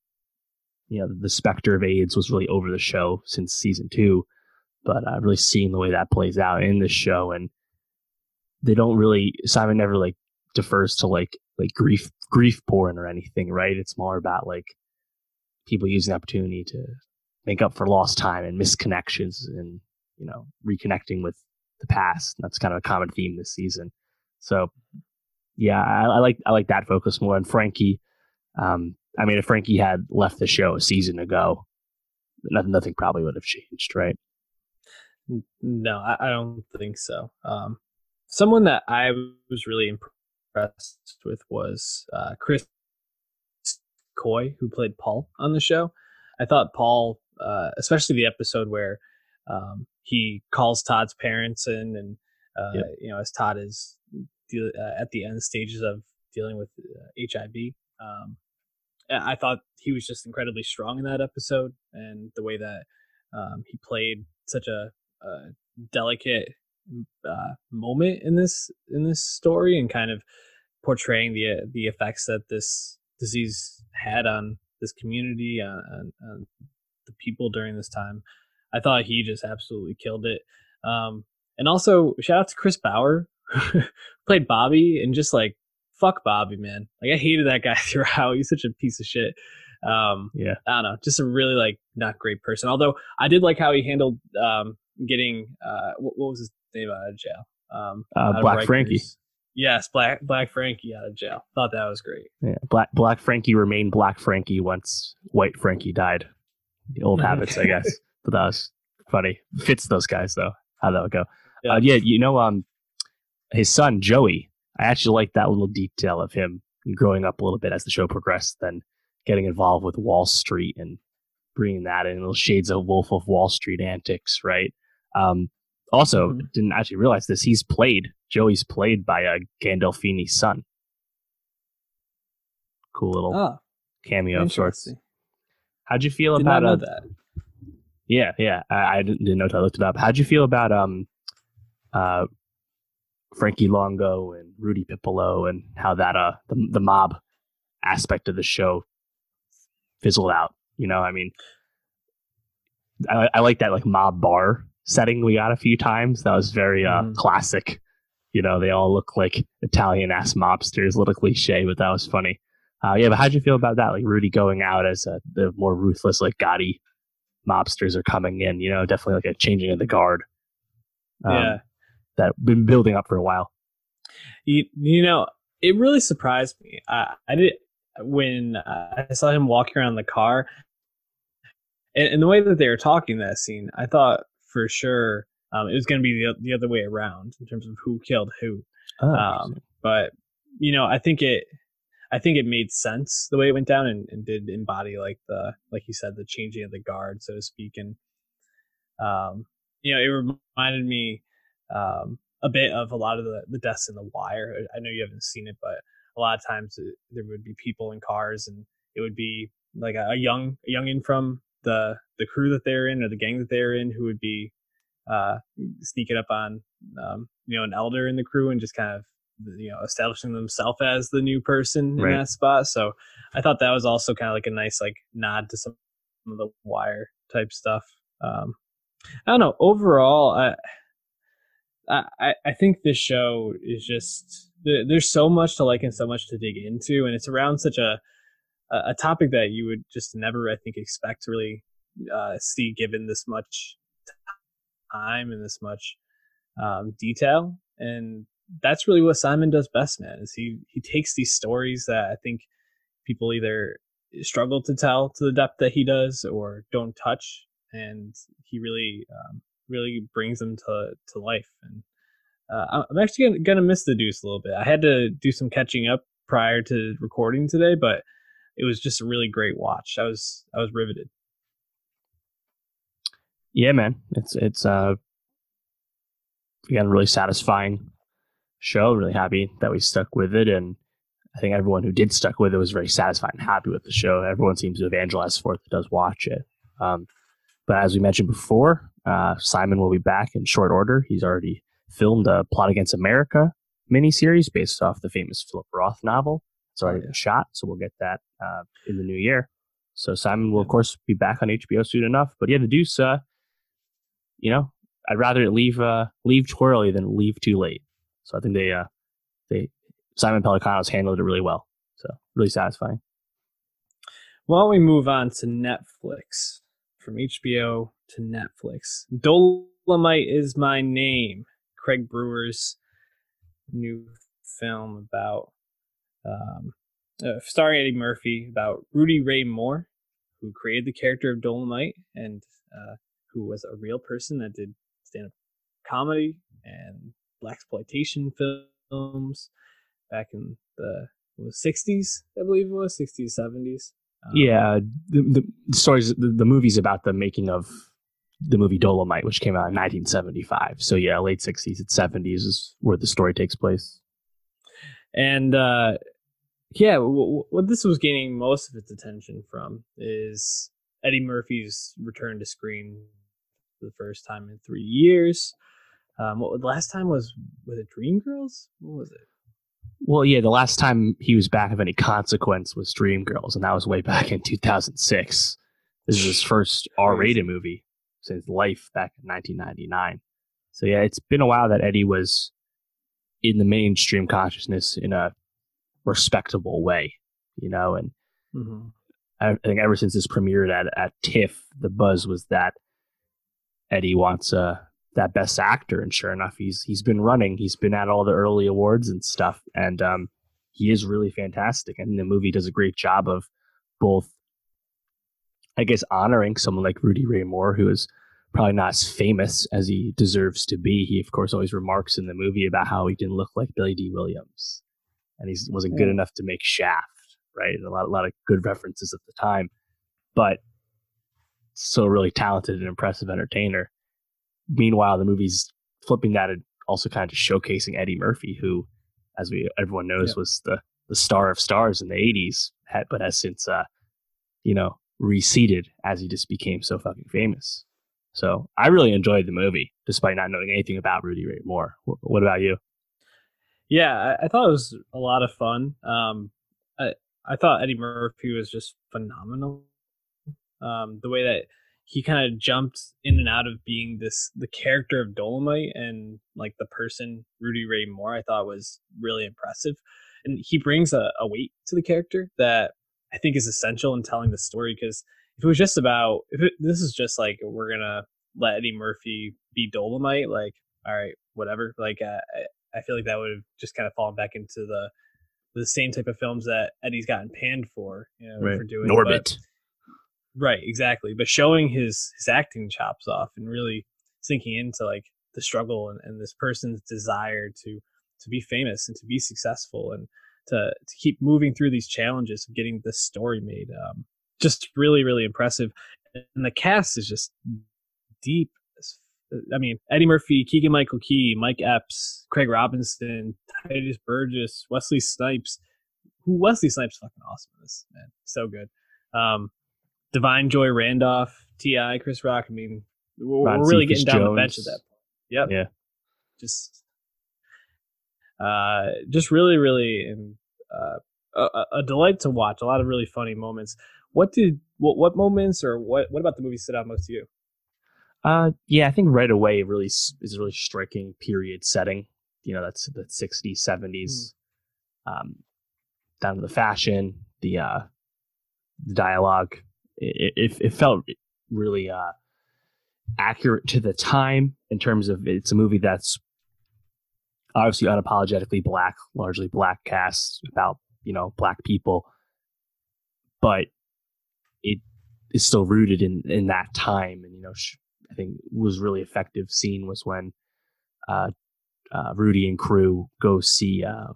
you know the specter of AIDS was really over the show since season two, but uh, really seeing the way that plays out in the show, and they don't really Simon never like defers to like like grief grief porn or anything, right? It's more about like people using the opportunity to make up for lost time and misconnections and you know reconnecting with the past. That's kind of a common theme this season. So yeah, I, I like I like that focus more. And Frankie, um, I mean, if Frankie had left the show a season ago, nothing, nothing probably would have changed, right? No, I, I don't think so. Um, someone that I was really impressed with was uh, Chris Coy, who played Paul on the show. I thought Paul, uh, especially the episode where um, he calls Todd's parents in, and uh, yep. you know, as Todd is deal- uh, at the end stages of dealing with HIV. Uh, um, I thought he was just incredibly strong in that episode, and the way that um, he played such a, a, delicate uh, moment in this in this story and kind of portraying the the effects that this disease had on this community uh, on, on the people during this time. I thought he just absolutely killed it. Um, and also shout out to Chris Bauer, played Bobby, and just like fuck Bobby, man. Like I hated that guy throughout. He's such a piece of shit. Um, yeah, I don't know, just a really like not great person. Although I did like how he handled um, getting uh, what, what, was his name out of jail? Um, uh, Black Frankie. Yes, Black Black Frankie out of jail. Thought that was great. Yeah, Black Black Frankie remained Black Frankie once White Frankie died. The old habits, I guess. But that was funny. Fits those guys though. How that would go. Yeah. Uh, yeah, you know, um, his son Joey. I actually like that little detail of him growing up a little bit as the show progressed, then getting involved with Wall Street and bringing that in little shades of Wolf of Wall Street antics, right? Um, also, mm-hmm. didn't actually realize this. He's played Joey's played by a uh, Gandolfini's son. Cool little oh, cameo of sorts. How'd you feel Did about uh, that? Yeah, yeah. I, I, didn't, know until I looked it up. How'd you feel about um, uh, Frankie Longo and Rudy Pipolo and how that uh the, the mob aspect of the show fizzled out? You know, I mean, I, I like that like mob bar setting we got a few times. That was very uh, mm. classic. You know, they all look like Italian ass mobsters. A little cliche, but that was funny. Uh, yeah, but how'd you feel about that? Like Rudy going out as a, the more ruthless, like Gotti mobsters are coming in. You know, definitely like a changing of the guard. Um, yeah, that been building up for a while. You, you know, it really surprised me. I, I did when I saw him walking around the car, and, and the way that they were talking that scene, I thought for sure um, it was going to be the, the other way around in terms of who killed who. Oh, um, but you know, I think it, I think it made sense the way it went down and, and, did embody like the, like you said, the changing of the guard, so to speak. And, um, you know, it reminded me, um, a bit of a lot of the, the deaths in the wire. I know you haven't seen it, but a lot of times it, there would be people in cars and it would be like a, a young, a youngin from the, the crew that they're in or the gang that they're in who would be uh, sneaking up on um, you know an elder in the crew and just kind of you know establishing themselves as the new person in that spot. So I thought that was also kind of like a nice like nod to some of the wire type stuff. Um, I don't know. Overall, I I I think this show is just there's so much to like and so much to dig into, and it's around such a a topic that you would just never I think expect to really uh, see given this much time and this much um, detail. And that's really what Simon does best, man. Is he he takes these stories that I think people either struggle to tell to the depth that he does or don't touch, and he really um, really brings them to to life. And uh, I'm actually gonna, gonna miss the Deuce a little bit. I had to do some catching up prior to recording today, but it was just a really great watch. I was I was riveted. Yeah, man. It's it's uh again really satisfying show. Really happy that we stuck with it, and I think everyone who did stuck with it was very satisfied and happy with the show. Everyone seems to evangelize for it does watch it. Um, but as we mentioned before, uh, Simon will be back in short order. He's already filmed a Plot Against America miniseries based off the famous Philip Roth novel. It's already been shot, so we'll get that uh, in the new year. So Simon will, of course, be back on HBO soon enough. But yeah, the Deuce, uh, you know, I'd rather leave uh, leave too early than leave too late. So I think they uh, they Simon Pelecanos handled it really well. So really satisfying. Why don't we move on to Netflix? From HBO to Netflix. Dolemite is my name. Craig Brewer's new film about um, uh, starring Eddie Murphy about Rudy Ray Moore, who created the character of Dolemite and uh, who was a real person that did stand up comedy and blaxploitation films back in the was 60s, I believe it was 60s, 70s. Um, yeah, the, the stories, the, the movies about the making of the movie Dolemite, which came out in 1975. So yeah, late 60s and 70s is where the story takes place. And uh, yeah, w- what this was gaining most of its attention from is Eddie Murphy's return to screen for the first time in three years. Um, what the last time was was it Dreamgirls? What was it? Well, yeah, the last time he was back of any consequence was Dreamgirls, and that was way back in 2006. This is his first R-rated movie since Life back in 1999. So yeah, it's been a while that Eddie was in the mainstream consciousness in a respectable way, you know, and Mm-hmm. I think ever since this premiered at, at TIFF, the buzz was that Eddie wants uh, that best actor, and sure enough, he's he's been running. He's been at all the early awards and stuff, and um, he is really fantastic. And the movie does a great job of both, I guess, honoring someone like Rudy Ray Moore, who is probably not as famous as he deserves to be. He, of course, always remarks in the movie about how he didn't look like Billy Dee Williams, and he wasn't good Yeah. enough to make Shaft right? And a lot, a lot of good references at the time, but still really talented and impressive entertainer. Meanwhile, the movie's flipping that and also kind of just showcasing Eddie Murphy, who, as we everyone knows, Yeah. was the the star of stars in the '80s, but has since, uh, you know, receded as he just became so fucking famous. So I really enjoyed the movie, despite not knowing anything about Rudy Ray Moore. What about you? Yeah, I, I thought it was a lot of fun. Um, I I thought Eddie Murphy was just phenomenal. Um, the way that he kind of jumped in and out of being this the character of Dolemite and like the person Rudy Ray Moore, I thought was really impressive, and he brings a, a weight to the character that I think is essential in telling the story. Because if it was just about if it, this is just like we're gonna let Eddie Murphy be Dolemite, like all right, whatever, like uh, I, I feel like that would have just kind of fallen back into the the same type of films that Eddie's gotten panned for, you know, for doing. but- Norbit. right, exactly. But showing his his acting chops off and really sinking into like the struggle and, and this person's desire to to be famous and to be successful and to to keep moving through these challenges of getting this story made. Um, just really, really impressive. And the cast is just deep. I mean, Eddie Murphy, Keegan Michael Key, Mike Epps, Craig Robinson, Titus Burgess, Wesley Snipes. Who Wesley Snipes fucking awesome this man, so good. Um, Da'Vine Joy Randolph, Ti, Chris Rock. I mean, we're, we're really getting down the bench Jones. at that point. Yep. Yeah. Just, uh, just really, really, and uh, a, a- a delight to watch. A lot of really funny moments. What did what what moments or what what about the movie stood out most to you? Uh, yeah, I think right away it really is a really striking period setting. You know, that's the 60s, 70s, um, down to the fashion, the uh, the dialogue. It, it, it felt really uh, accurate to the time in terms of it's a movie that's obviously unapologetically black, largely black cast about you know black people, but it is still rooted in in that time, and you know. Sh- I think was really effective scene was when uh, uh, Rudy and crew go see uh,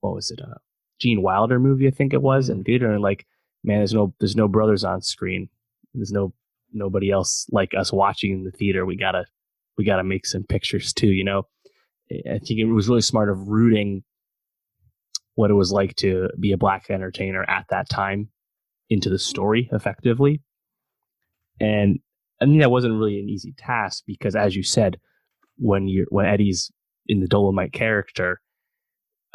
what was it a Gene Wilder movie I think it was in theater and like man there's no there's no brothers on screen. There's no nobody else like us watching in the theater. We gotta we gotta make some pictures too you know? I think it was really smart of rooting what it was like to be a black entertainer at that time into the story effectively. And I mean that wasn't really an easy task because, as you said, when you when Eddie's in the Dolemite character,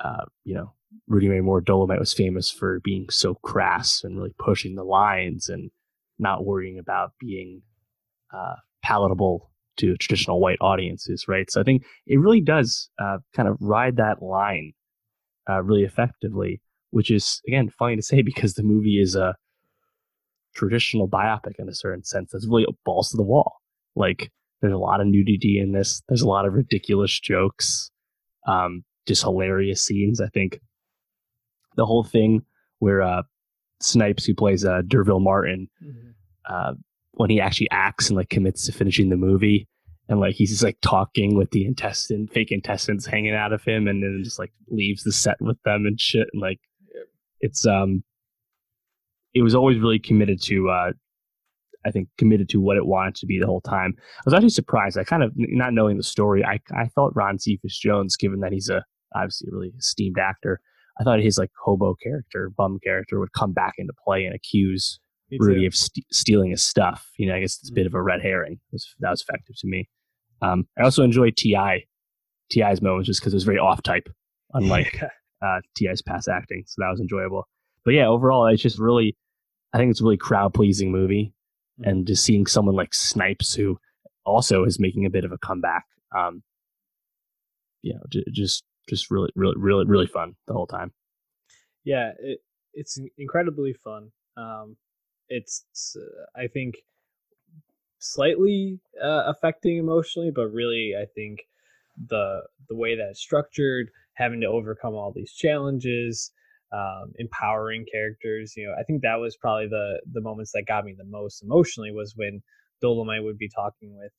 uh, you know, Rudy Ray Moore Dolemite was famous for being so crass and really pushing the lines and not worrying about being uh, palatable to traditional white audiences, right? So I think it really does uh, kind of ride that line uh, really effectively, which is again funny to say because the movie is a traditional biopic in a certain sense that's really balls to the wall. Like there's a lot of nudity in this. There's a lot of ridiculous jokes, um, just hilarious scenes. I think the whole thing where uh, Snipes, who plays uh, D'Urville Martin, uh, when he actually acts and like commits to finishing the movie, and like he's just like talking with the intestine, fake intestines hanging out of him, and then just like leaves the set with them and shit. And like it's um, it was always really committed to uh, I think committed to what it wanted to be the whole time. I was actually surprised. I kind of not knowing the story. I I thought Ron Cephas Jones, given that he's a obviously a really esteemed actor, I thought his like hobo character, bum character, would come back into play and accuse Rudy of st- stealing his stuff. You know, I guess it's a bit of a red herring. It was, that was effective to me. Um, I also enjoyed Ti Ti's moments just because it was very off type, unlike uh, Ti's past acting. So that was enjoyable. But yeah, overall, it's just really, I think it's a really crowd pleasing movie, mm-hmm. and just seeing someone like Snipes who also is making a bit of a comeback. Um, you know, j- just just really, really, really, really fun the whole time. Yeah, it, it's incredibly fun. Um, it's uh, I think slightly uh, affecting emotionally, but really I think the the way that it's structured, having to overcome all these challenges, um, empowering characters. You know, I think that was probably the the moments that got me the most emotionally was when Dolemite would be talking with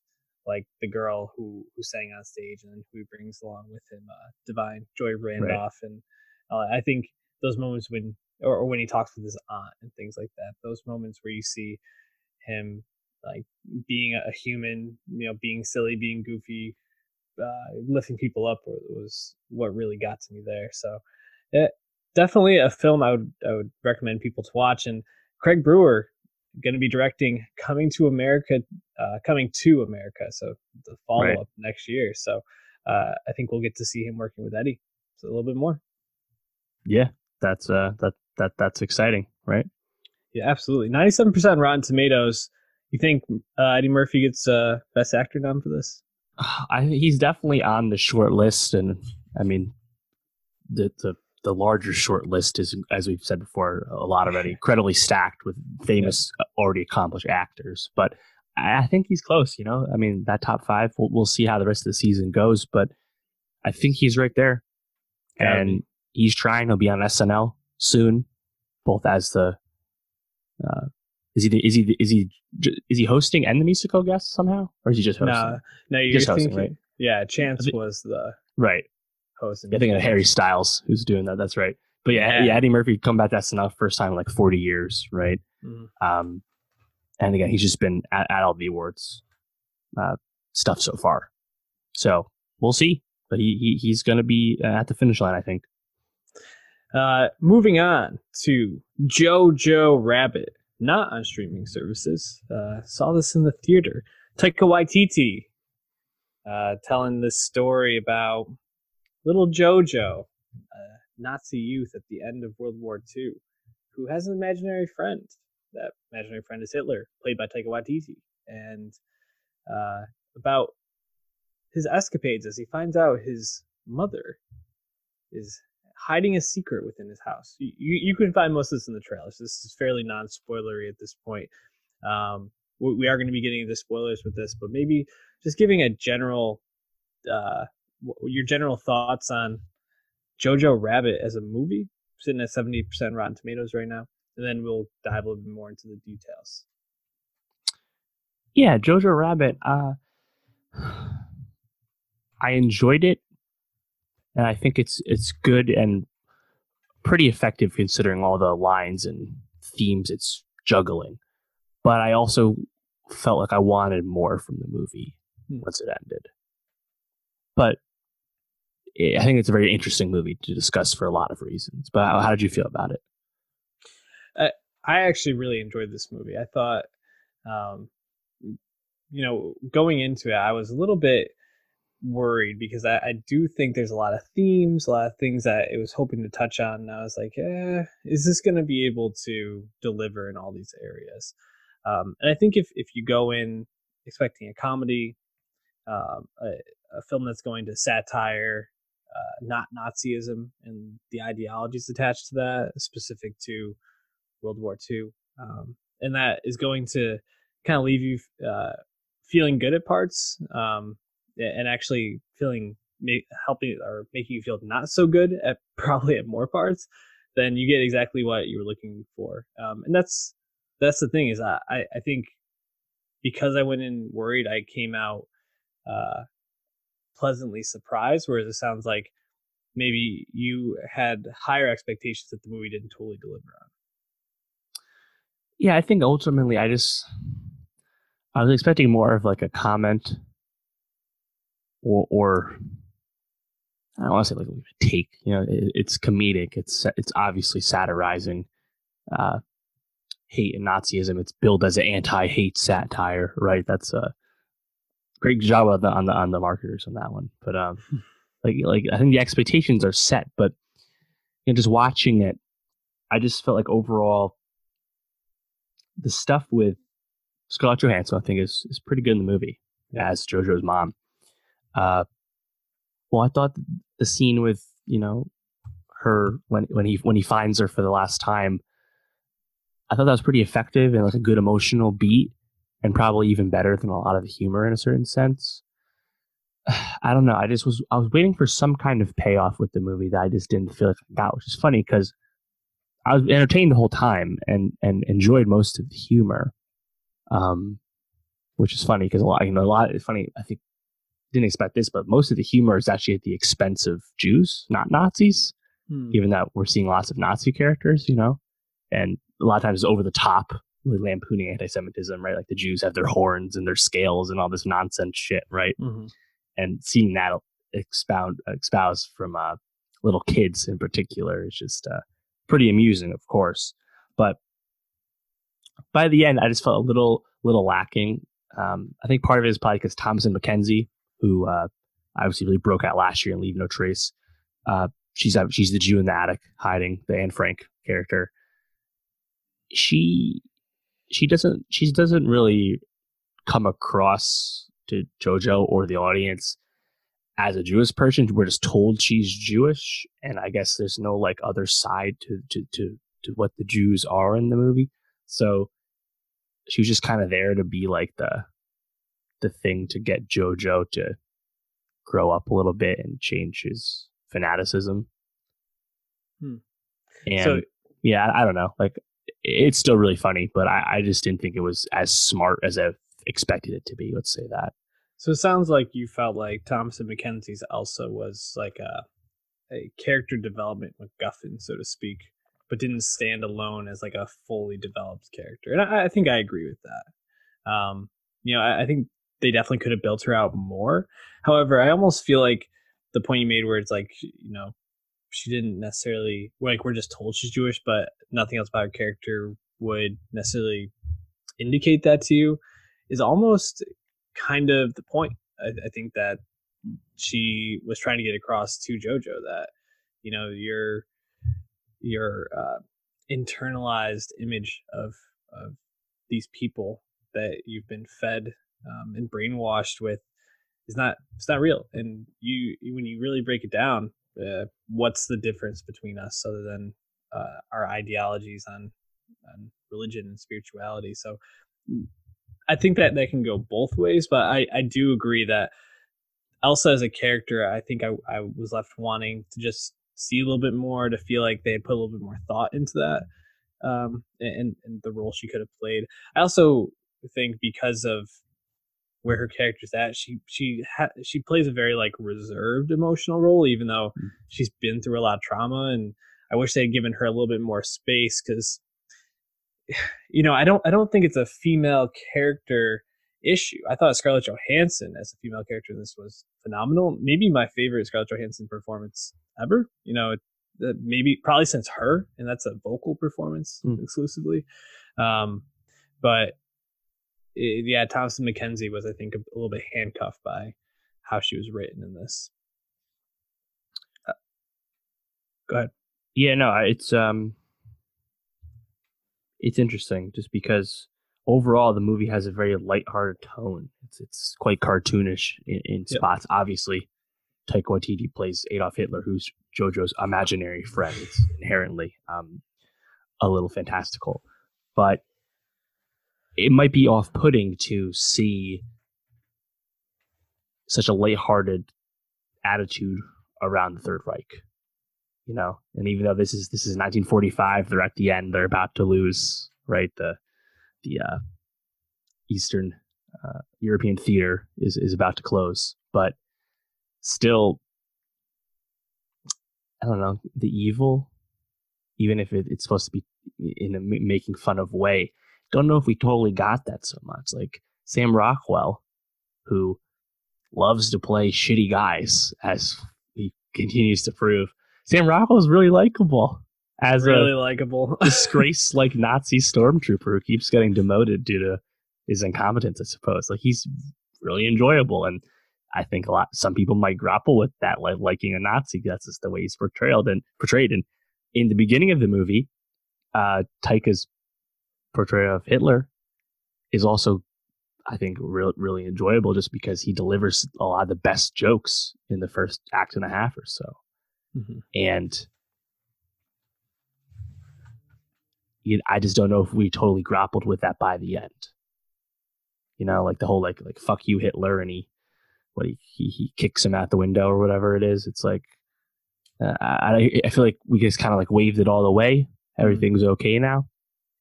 like the girl who who sang on stage and who brings along with him, uh, Da'Vine Joy Randolph, right. and uh, I think those moments when or, or when he talks with his aunt and things like that, those moments where you see him like being a human, you know, being silly, being goofy, uh, lifting people up was what really got to me there. So, it, definitely a film I would I would recommend people to watch. And Craig Brewer going to be directing Coming to America, uh, Coming to America, so the follow up right. next year. So, uh, I think we'll get to see him working with Eddie so a little bit more. Yeah, that's uh that that that's exciting, right? Yeah, absolutely. Ninety-seven percent Rotten Tomatoes. You think uh, Eddie Murphy gets uh, Best Actor nom for this? I he's definitely on the short list, and I mean, the the the larger short list is, as we've said before, a lot already, incredibly stacked with famous, yeah. already accomplished actors. But I think he's close. You know, I mean, that top five. We'll, we'll see how the rest of the season goes, but I think he's right there, yeah, and he's trying. He'll be on SNL soon, both as the. Uh, is he is he is he is he hosting and the musical guest somehow, or is he just hosting? No, no, you're just hosting, right? Yeah, Chance was the right hosting. I think of Harry Styles who's doing that. That's right. But yeah, yeah, yeah Eddie Murphy come back to SNL first time in like 40 years, right? Mm-hmm. Um, and again, he's just been at, at all the awards uh, stuff so far. So we'll see. But he, he he's going to be uh, at the finish line, I think. Uh, moving on to Jojo Rabbit, not on streaming services. Uh, saw this in the theater. Taika Waititi uh, telling this story about little Jojo, a Nazi youth at the end of World War II, who has an imaginary friend. That imaginary friend is Hitler, played by Taika Waititi, and uh, about his escapades as he finds out his mother is hiding a secret within his house. You, you can find most of this in the trailers. This is fairly non-spoilery at this point. Um, we are going to be getting into spoilers with this, but maybe just giving a general uh, your general thoughts on Jojo Rabbit as a movie, sitting at seventy percent Rotten Tomatoes right now, and then we'll dive a little bit more into the details. Yeah, Jojo Rabbit. Uh, I enjoyed it, and I think it's it's good and pretty effective considering all the lines and themes it's juggling. But I also felt like I wanted more from the movie hmm. once it ended. But I think it's a very interesting movie to discuss for a lot of reasons. But how, how did you feel about it? I, I actually really enjoyed this movie. I thought, um, you know, going into it, I was a little bit worried because I, I do think there's a lot of themes, a lot of things that it was hoping to touch on. And I was like, eh, is this going to be able to deliver in all these areas? Um, and I think if, if you go in expecting a comedy, um, a, a film that's going to satire uh, not Nazism and the ideologies attached to that, specific to World War II, um, and that is going to kind of leave you uh, feeling good at parts, um, and actually feeling helping or making you feel not so good at probably at more parts. Then you get exactly what you were looking for, um, and that's that's the thing is I I think because I went in worried, I came out uh, pleasantly surprised, whereas it sounds like maybe you had higher expectations that the movie didn't totally deliver on. Yeah, I think ultimately I just I was expecting more of like a comment or or I don't want to say like a take. You know, it, it's comedic. It's it's obviously satirizing uh, hate and Nazism. It's billed as an anti-hate satire, right? That's a great job on the on the on the marketers on that one. But um, like like I think the expectations are set, but you know, just watching it, I just felt like overall the stuff with Scarlett Johansson, I think, is is pretty good in the movie as JoJo's mom. Uh, well, I thought the scene with you know her when when he when he finds her for the last time, I thought that was pretty effective and like a good emotional beat, and probably even better than a lot of the humor in a certain sense. I don't know. I just was I was waiting for some kind of payoff with the movie that I just didn't feel like I got, which is funny because I was entertained the whole time and and enjoyed most of the humor. Um, which is funny because a lot, you know, a lot. It's funny. I think didn't expect this, but most of the humor is actually at the expense of Jews, not Nazis. Hmm. Given that we're seeing lots of Nazi characters, you know, and a lot of times it's over the top, really lampooning anti-Semitism, right? Like the Jews have their horns and their scales and all this nonsense shit, right? Mhm. And seeing that expound espouse from uh, little kids in particular is just uh, pretty amusing, of course. But by the end, I just felt a little little lacking. Um, I think part of it is probably because Thomasin McKenzie, who uh, obviously really broke out last year and Leave No Trace, uh, she's she's the Jew in the attic hiding the Anne Frank character. She she doesn't she doesn't really come across to JoJo or the audience as a Jewish person. We're just told she's Jewish, and I guess there's no like other side to to to, to what the Jews are in the movie. So she was just kind of there to be like the the thing to get JoJo to grow up a little bit and change his fanaticism. Hmm. And So- yeah, I, I don't know. Like it's still really funny, but I, I just didn't think it was as smart as I expected it to be. Let's say that. So it sounds like you felt like Thomasin McKenzie's Elsa was like a a character development MacGuffin, so to speak, but didn't stand alone as like a fully developed character. And I, I think I agree with that. Um, you know, I, I think they definitely could have built her out more. However, I almost feel like the point you made where it's like, you know, she didn't necessarily like we're just told she's Jewish, but nothing else about her character would necessarily indicate that to you is almost kind of the point. I, I think that she was trying to get across to JoJo that you know your your uh, internalized image of of these people that you've been fed um, and brainwashed with is not it's not real. And you, you when you really break it down, uh, what's the difference between us other than uh, our ideologies on on religion and spirituality? So I think that that can go both ways, but I, I do agree that Elsa as a character, I think I, I was left wanting to just see a little bit more, to feel like they put a little bit more thought into that, um, and, and the role she could have played. I also think because of where her character's at, she she ha- she plays a very like reserved emotional role, even though she's been through a lot of trauma, and I wish they had given her a little bit more space because you know, I don't I don't think it's a female character issue. I thought Scarlett Johansson as a female character in this was phenomenal. Maybe my favorite Scarlett Johansson performance ever. You know, it, maybe probably since her, and that's a vocal performance Mm. exclusively. Um, but it, yeah, Thomasin McKenzie was I think a, little bit handcuffed by how she was written in this. Uh, go ahead. Yeah, no, it's um, it's interesting just because overall the movie has a very lighthearted tone. It's it's quite cartoonish in, in Yep. spots. Obviously, Taika Waititi plays Adolf Hitler, who's JoJo's imaginary friend. It's inherently um, a little fantastical, but it might be off-putting to see such a lighthearted attitude around the Third Reich you know? And even though this is this is 1945 they're at the end they're about to lose right? The the uh eastern uh, european theater is is about to close. But still i don't know the evil even if it, it's supposed to be in a making fun of way don't know if we totally got that so much like sam rockwell who loves to play shitty guys as he continues to prove Sam Rockwell is really likable as Really a likable. disgrace like Nazi stormtrooper who keeps getting demoted due to his incompetence, I suppose. Like he's really enjoyable. And I think a lot some people might grapple with that, like liking a Nazi. That's just the way he's portrayed and portrayed. And in the beginning of the movie, uh, Taika's portrayal of Hitler is also, I think, real, really enjoyable just because he delivers a lot of the best jokes in the first act and a half or so. Mm-hmm. And I just don't know if we totally grappled with that by the end. You know, like the whole like like fuck you Hitler, and he what he he, he kicks him out the window or whatever it is. It's like uh, I I feel like we just kind of like waved it all away. Mm-hmm. Everything's okay now.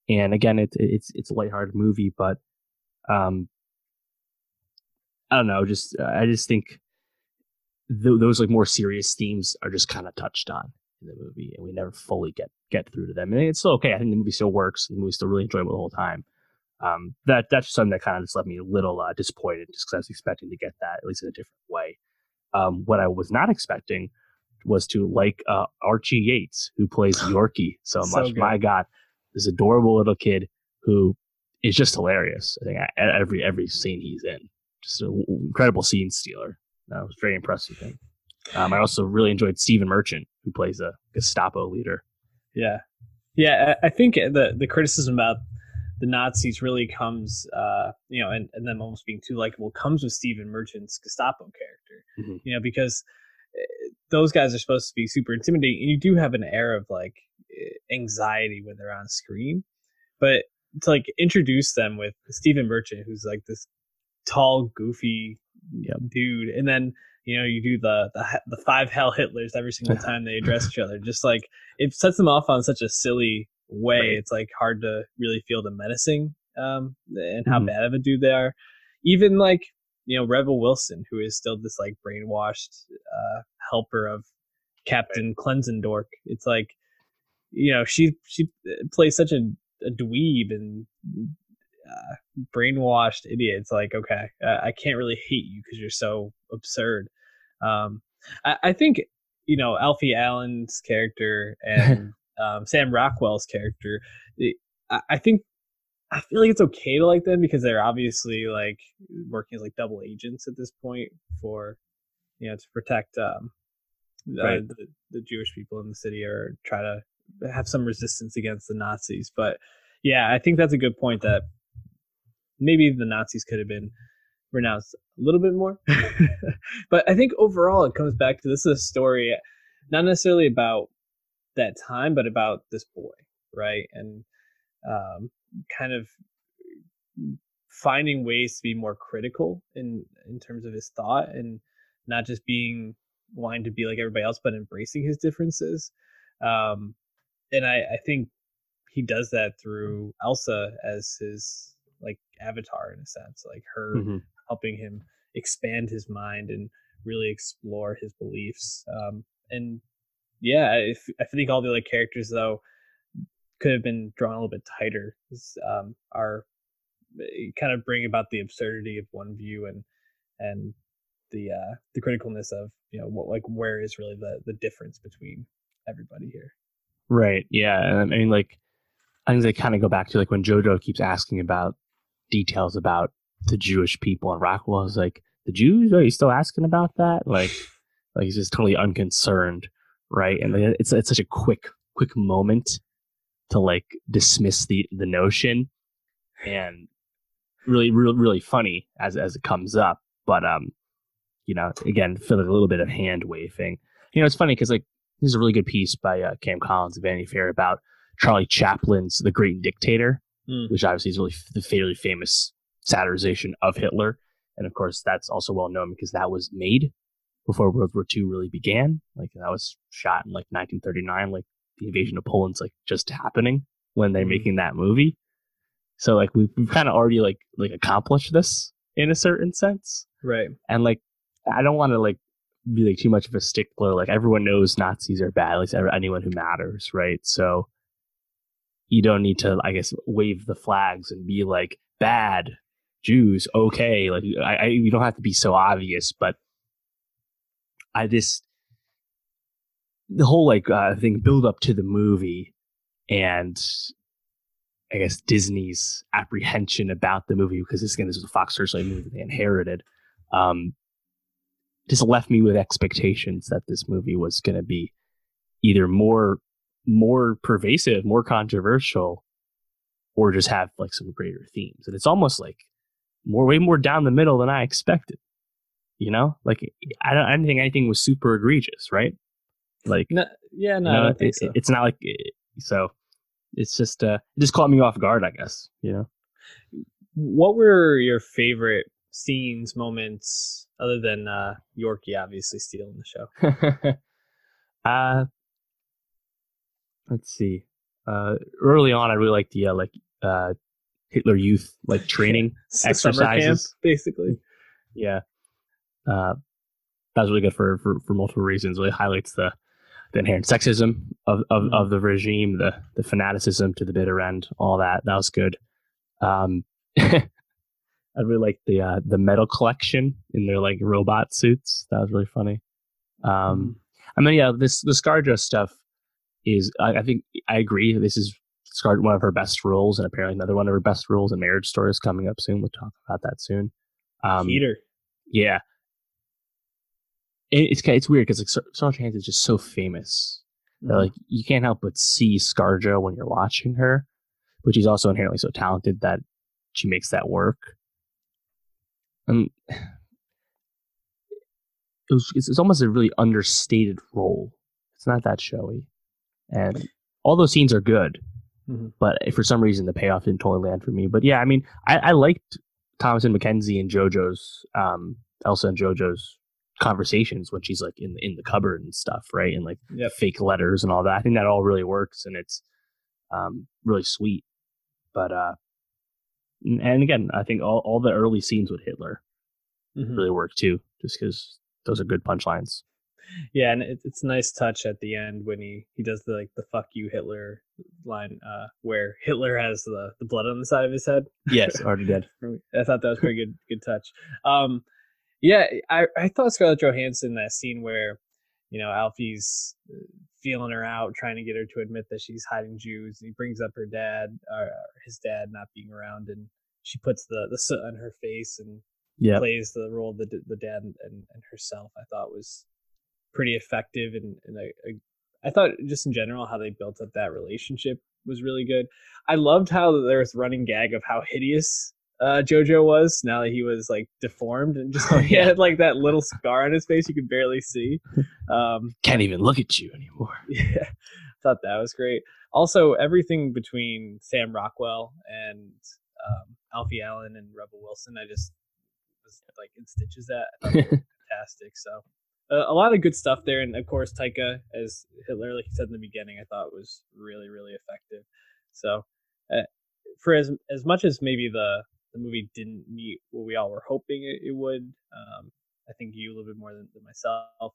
And again, it's it's it's a lighthearted movie, but um, I don't know. Just I just think th- those like more serious themes are just kind of touched on in the movie, and we never fully get get through to them. And it's still okay. I think the movie still works. The movie's still really enjoyable the whole time. Um, that that's something that kind of just left me a little uh, disappointed, just because I was expecting to get that at least in a different way. Um, what I was not expecting was to like uh, Archie Yates, who plays Yorkie so much. My God, this adorable little kid who is just hilarious. I think every every scene he's in, just an incredible scene stealer. That was very impressive thing. Um, I also really enjoyed Stephen Merchant, who plays a Gestapo leader. Yeah, yeah. I think the the criticism about the Nazis really comes, uh, you know, and, and them almost being too likable comes with Stephen Merchant's Gestapo character. Mm-hmm. You know, because those guys are supposed to be super intimidating, and you do have an air of like anxiety when they're on screen, but to like introduce them with Stephen Merchant, who's like this tall, goofy yep. dude, and then you know you do the the the five hell Hitlers every single time they address each other. Just like it sets them off on such a silly way. Right. It's like hard to really feel the menacing um, and how mm-hmm. bad of a dude they are. Even like you know Rebel Wilson, who is still this like brainwashed uh, helper of Captain right. It's like you know she she plays such a, a dweeb and uh, brainwashed idiot. It's like okay, uh, I can't really hate you because you're so absurd. Um, I, I think you know Alfie Allen's character and um, Sam Rockwell's character. I, I think I feel like it's okay to like them because they're obviously like working as like double agents at this point for you know to protect um, right. the, the Jewish people in the city or try to have some resistance against the Nazis. But yeah, I think that's a good point that maybe the Nazis could have been renounced a little bit more. but I think overall it comes back to this is a story not necessarily about that time, but about this boy, right? And um, kind of finding ways to be more critical in in terms of his thought and not just being wanting to be like everybody else, but embracing his differences. Um, and I, I think he does that through Elsa as his like avatar in a sense, like her mm-hmm. helping him expand his mind and really explore his beliefs. Um, and yeah, if, I think all the other characters though could have been drawn a little bit tighter. Um, are eh, kind of bring about the absurdity of one view and and the uh, the criticalness of you know what like where is really the the difference between everybody here. Right. Yeah. And I mean, like, I think they kind of go back to like when JoJo keeps asking about details about the Jewish people, and Rockwell is like, "The Jews? Are you still asking about that?" Like, like he's just totally unconcerned right? And it's it's such a quick quick moment to like dismiss the the notion, and really really really funny as as it comes up. But um, you know, again, feel like a little bit of hand waving. You know, it's funny because like there's a really good piece by uh, Cam Collins of Vanity Fair about Charlie Chaplin's The Great Dictator, mm. which obviously is really the fairly famous satirization of Hitler. And of course, that's also well known because that was made before World War II really began. Like that was shot in like 1939. Like the invasion of Poland's like just happening when they're mm-hmm. making that movie. So like we've, we've kind of already like like accomplished this in a certain sense, right? And like I don't want to like be like too much of a stickler. Like everyone knows Nazis are bad. At least anyone who matters, right? So you don't need to, I guess, wave the flags and be like bad Jews. Okay, like I, I you don't have to be so obvious, but I just the whole like uh, thing build up to the movie and I guess Disney's apprehension about the movie because this again this is a Fox Searchlight movie they inherited. Um, just left me with expectations that this movie was going to be either more more pervasive, more controversial, or just have like some greater themes. And it's almost like more way more down the middle than I expected. You know, like I don't, I didn't think anything was super egregious, right? Like, no, yeah, no, you know, I don't think it- so. it's not like so. It's just uh, it just caught me off guard, I guess. You know. what were your favorite scenes, moments, other than uh, Yorkie obviously stealing the show? uh let's see. Uh early on I really liked the uh, like uh Hitler Youth like training. Summer camp, Exercises. basically. yeah. Uh that was really good for, for for multiple reasons. Really highlights the the inherent sexism of, of, of the regime, the the fanaticism to the bitter end, all that. That was good. Um I really liked the uh the metal collection in their like robot suits. That was really funny. Um I mean, yeah, this the ScarJo stuff is. I, I think I agree. This is Scar one of her best roles, and apparently another one of her best roles in Marriage Story is coming up soon. We'll talk about that soon. Um, Heater. yeah, it, it's it's weird because like Scar- Scarlett Johansson is just so famous that Mm-hmm. like you can't help but see ScarJo when you're watching her, but she's also inherently so talented that she makes that work. And it was, it's, it's almost a really understated role. It's not that showy, and all those scenes are good, Mhm. but for some reason the payoff didn't totally land for me. But yeah, I mean, I, I liked Thomasin McKenzie and JoJo's, um, Elsa and JoJo's conversations when she's like in the in the cupboard and stuff, right? And like Yep. fake letters and all that. I think that all really works and it's um, really sweet. But uh, and again, I think all, all the early scenes with Hitler Mhm. really work too, just because those are good punchlines. Yeah, and it, it's a nice touch at the end when he he does the like the "fuck you Hitler" line, uh, where Hitler has the the blood on the side of his head. Yes, already did. I thought that was pretty good good touch. Um, yeah, I I thought Scarlett Johansson that scene where you know Alfie's uh, feeling her out, trying to get her to admit that she's hiding Jews, and he brings up her dad or his dad not being around, and she puts the the soot on her face and Yeah, plays the role of the the dad and, and herself. I thought was pretty effective, and, and I, I, I thought just in general how they built up that relationship was really good. I loved how there was running gag of how hideous uh, JoJo was now that he was like deformed and just he Yeah. had like that little scar on his face you could barely see. Um, can't even look at you anymore. yeah, I thought that was great. Also, everything between Sam Rockwell and um, Alfie Allen and Rebel Wilson, I just was like in stitches at. I thought they were fantastic. So uh, a lot of good stuff there, and of course Taika as Hitler, like you said in the beginning, I thought was really really effective. So uh, for as as much as maybe the the movie didn't meet what we all were hoping it, it would, um, I think you a little bit more than, than myself.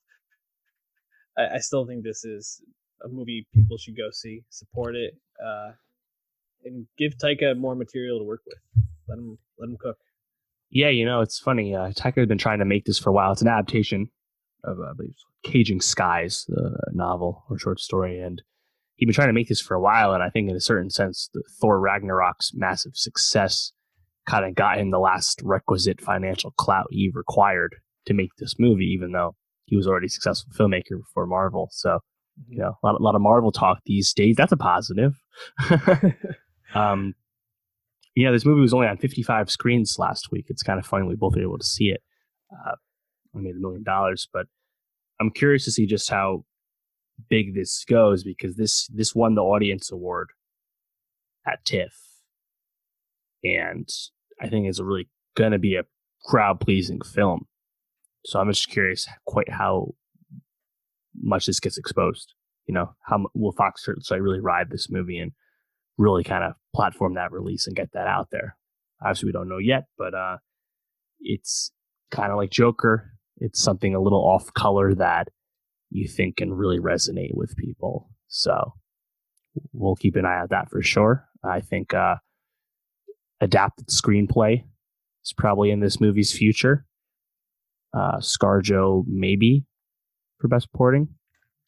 I, I still think this is a movie people should go see, support it, uh, and give Taika more material to work with. Let him let him cook. Yeah, you know, it's funny. Uh, Taika has been trying to make this for a while. It's an adaptation of, uh, I believe, Caging Skies, the novel or short story, and he'd been trying to make this for a while. And I think, in a certain sense, the Thor Ragnarok's massive success kind of got him the last requisite financial clout he required to make this movie, even though he was already a successful filmmaker before Marvel. So, you know, a lot, a lot of Marvel talk these days. That's a positive. um, you know, this movie was only on 55 screens last week. It's kind of funny we both were able to see it. Uh, I made a million dollars, but I'm curious to see just how big this goes because this this won the audience award at TIFF, and I think it's really going to be a crowd pleasing film. So I'm just curious quite how much this gets exposed. You know, how will Fox Searchlight really ride this movie and really kind of platform that release and get that out there? Obviously, we don't know yet, but uh, it's kind of like Joker. It's something a little off color that you think can really resonate with people. So we'll keep an eye out that for sure. I think uh, adapted screenplay is probably in this movie's future. Uh, ScarJo maybe for best supporting.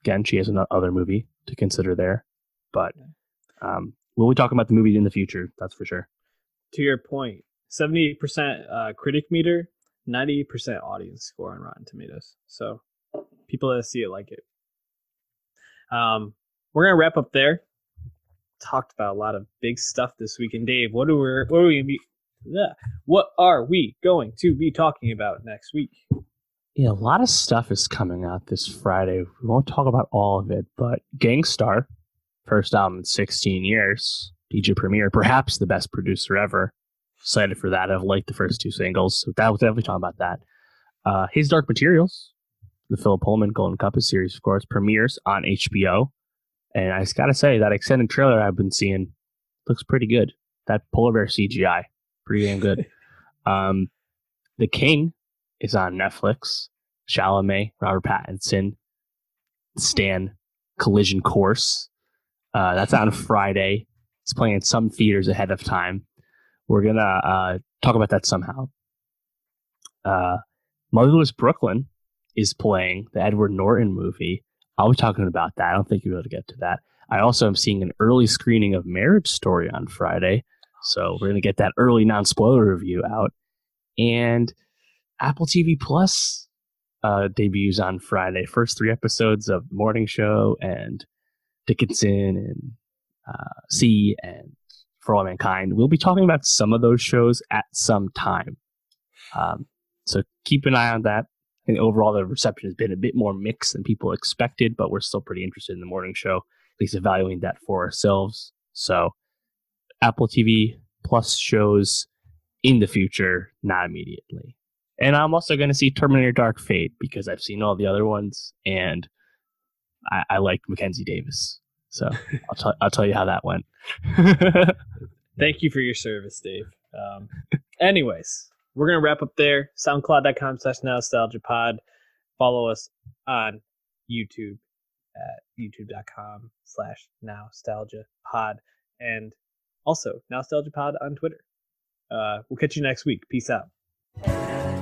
Again, she has another movie to consider there, but um, we'll be talking about the movie in the future. That's for sure. To your point, seventy percent uh, critic meter, ninety percent audience score on Rotten Tomatoes. So people that see it like it. Um, we're gonna wrap up there. Talked about a lot of big stuff this week. And Dave, what are we? What are we gonna be? What are we going to be talking about next week? Yeah, a lot of stuff is coming out this Friday. We won't talk about all of it, but Gang Starr, first album in 16 years, DJ Premier, perhaps the best producer ever. Excited for that. I've liked the first two singles, so that was definitely talk about that. Uh, His Dark Materials, the Philip Pullman Golden Compass series, of course, premieres on HBO. And I just gotta say, that extended trailer I've been seeing looks pretty good. That polar bear CGI, pretty damn good. um, the King is on Netflix. Chalamet, Robert Pattinson, Stan, Collision Course. Uh, that's on Friday. It's playing in some theaters ahead of time. We're gonna uh, talk about that somehow. Uh, Motherless Brooklyn is playing the Edward Norton movie. I'll be talking about that. I don't think you'll be able to get to that. I also am seeing an early screening of Marriage Story on Friday. So we're going to get that early non spoiler review out. And Apple TV Plus uh, debuts on Friday. First three episodes of The Morning Show and Dickinson and uh, See and For All Mankind. We'll be talking about some of those shows at some time. Um, so keep an eye on that. And overall, the reception has been a bit more mixed than people expected, but we're still pretty interested in the morning show, at least evaluating that for ourselves. So, Apple TV Plus shows in the future, not immediately. And I'm also going to see Terminator Dark Fate because I've seen all the other ones and I, I like Mackenzie Davis. So I'll, t- I'll tell you how that went. Thank you for your service, Dave. Um, anyways, we're to wrap up there. SoundCloud.com slash nostalgia pod. Follow us on YouTube at youtube.com slash nostalgia pod and also nostalgia pod on Twitter. Uh, we'll catch you next week. Peace out.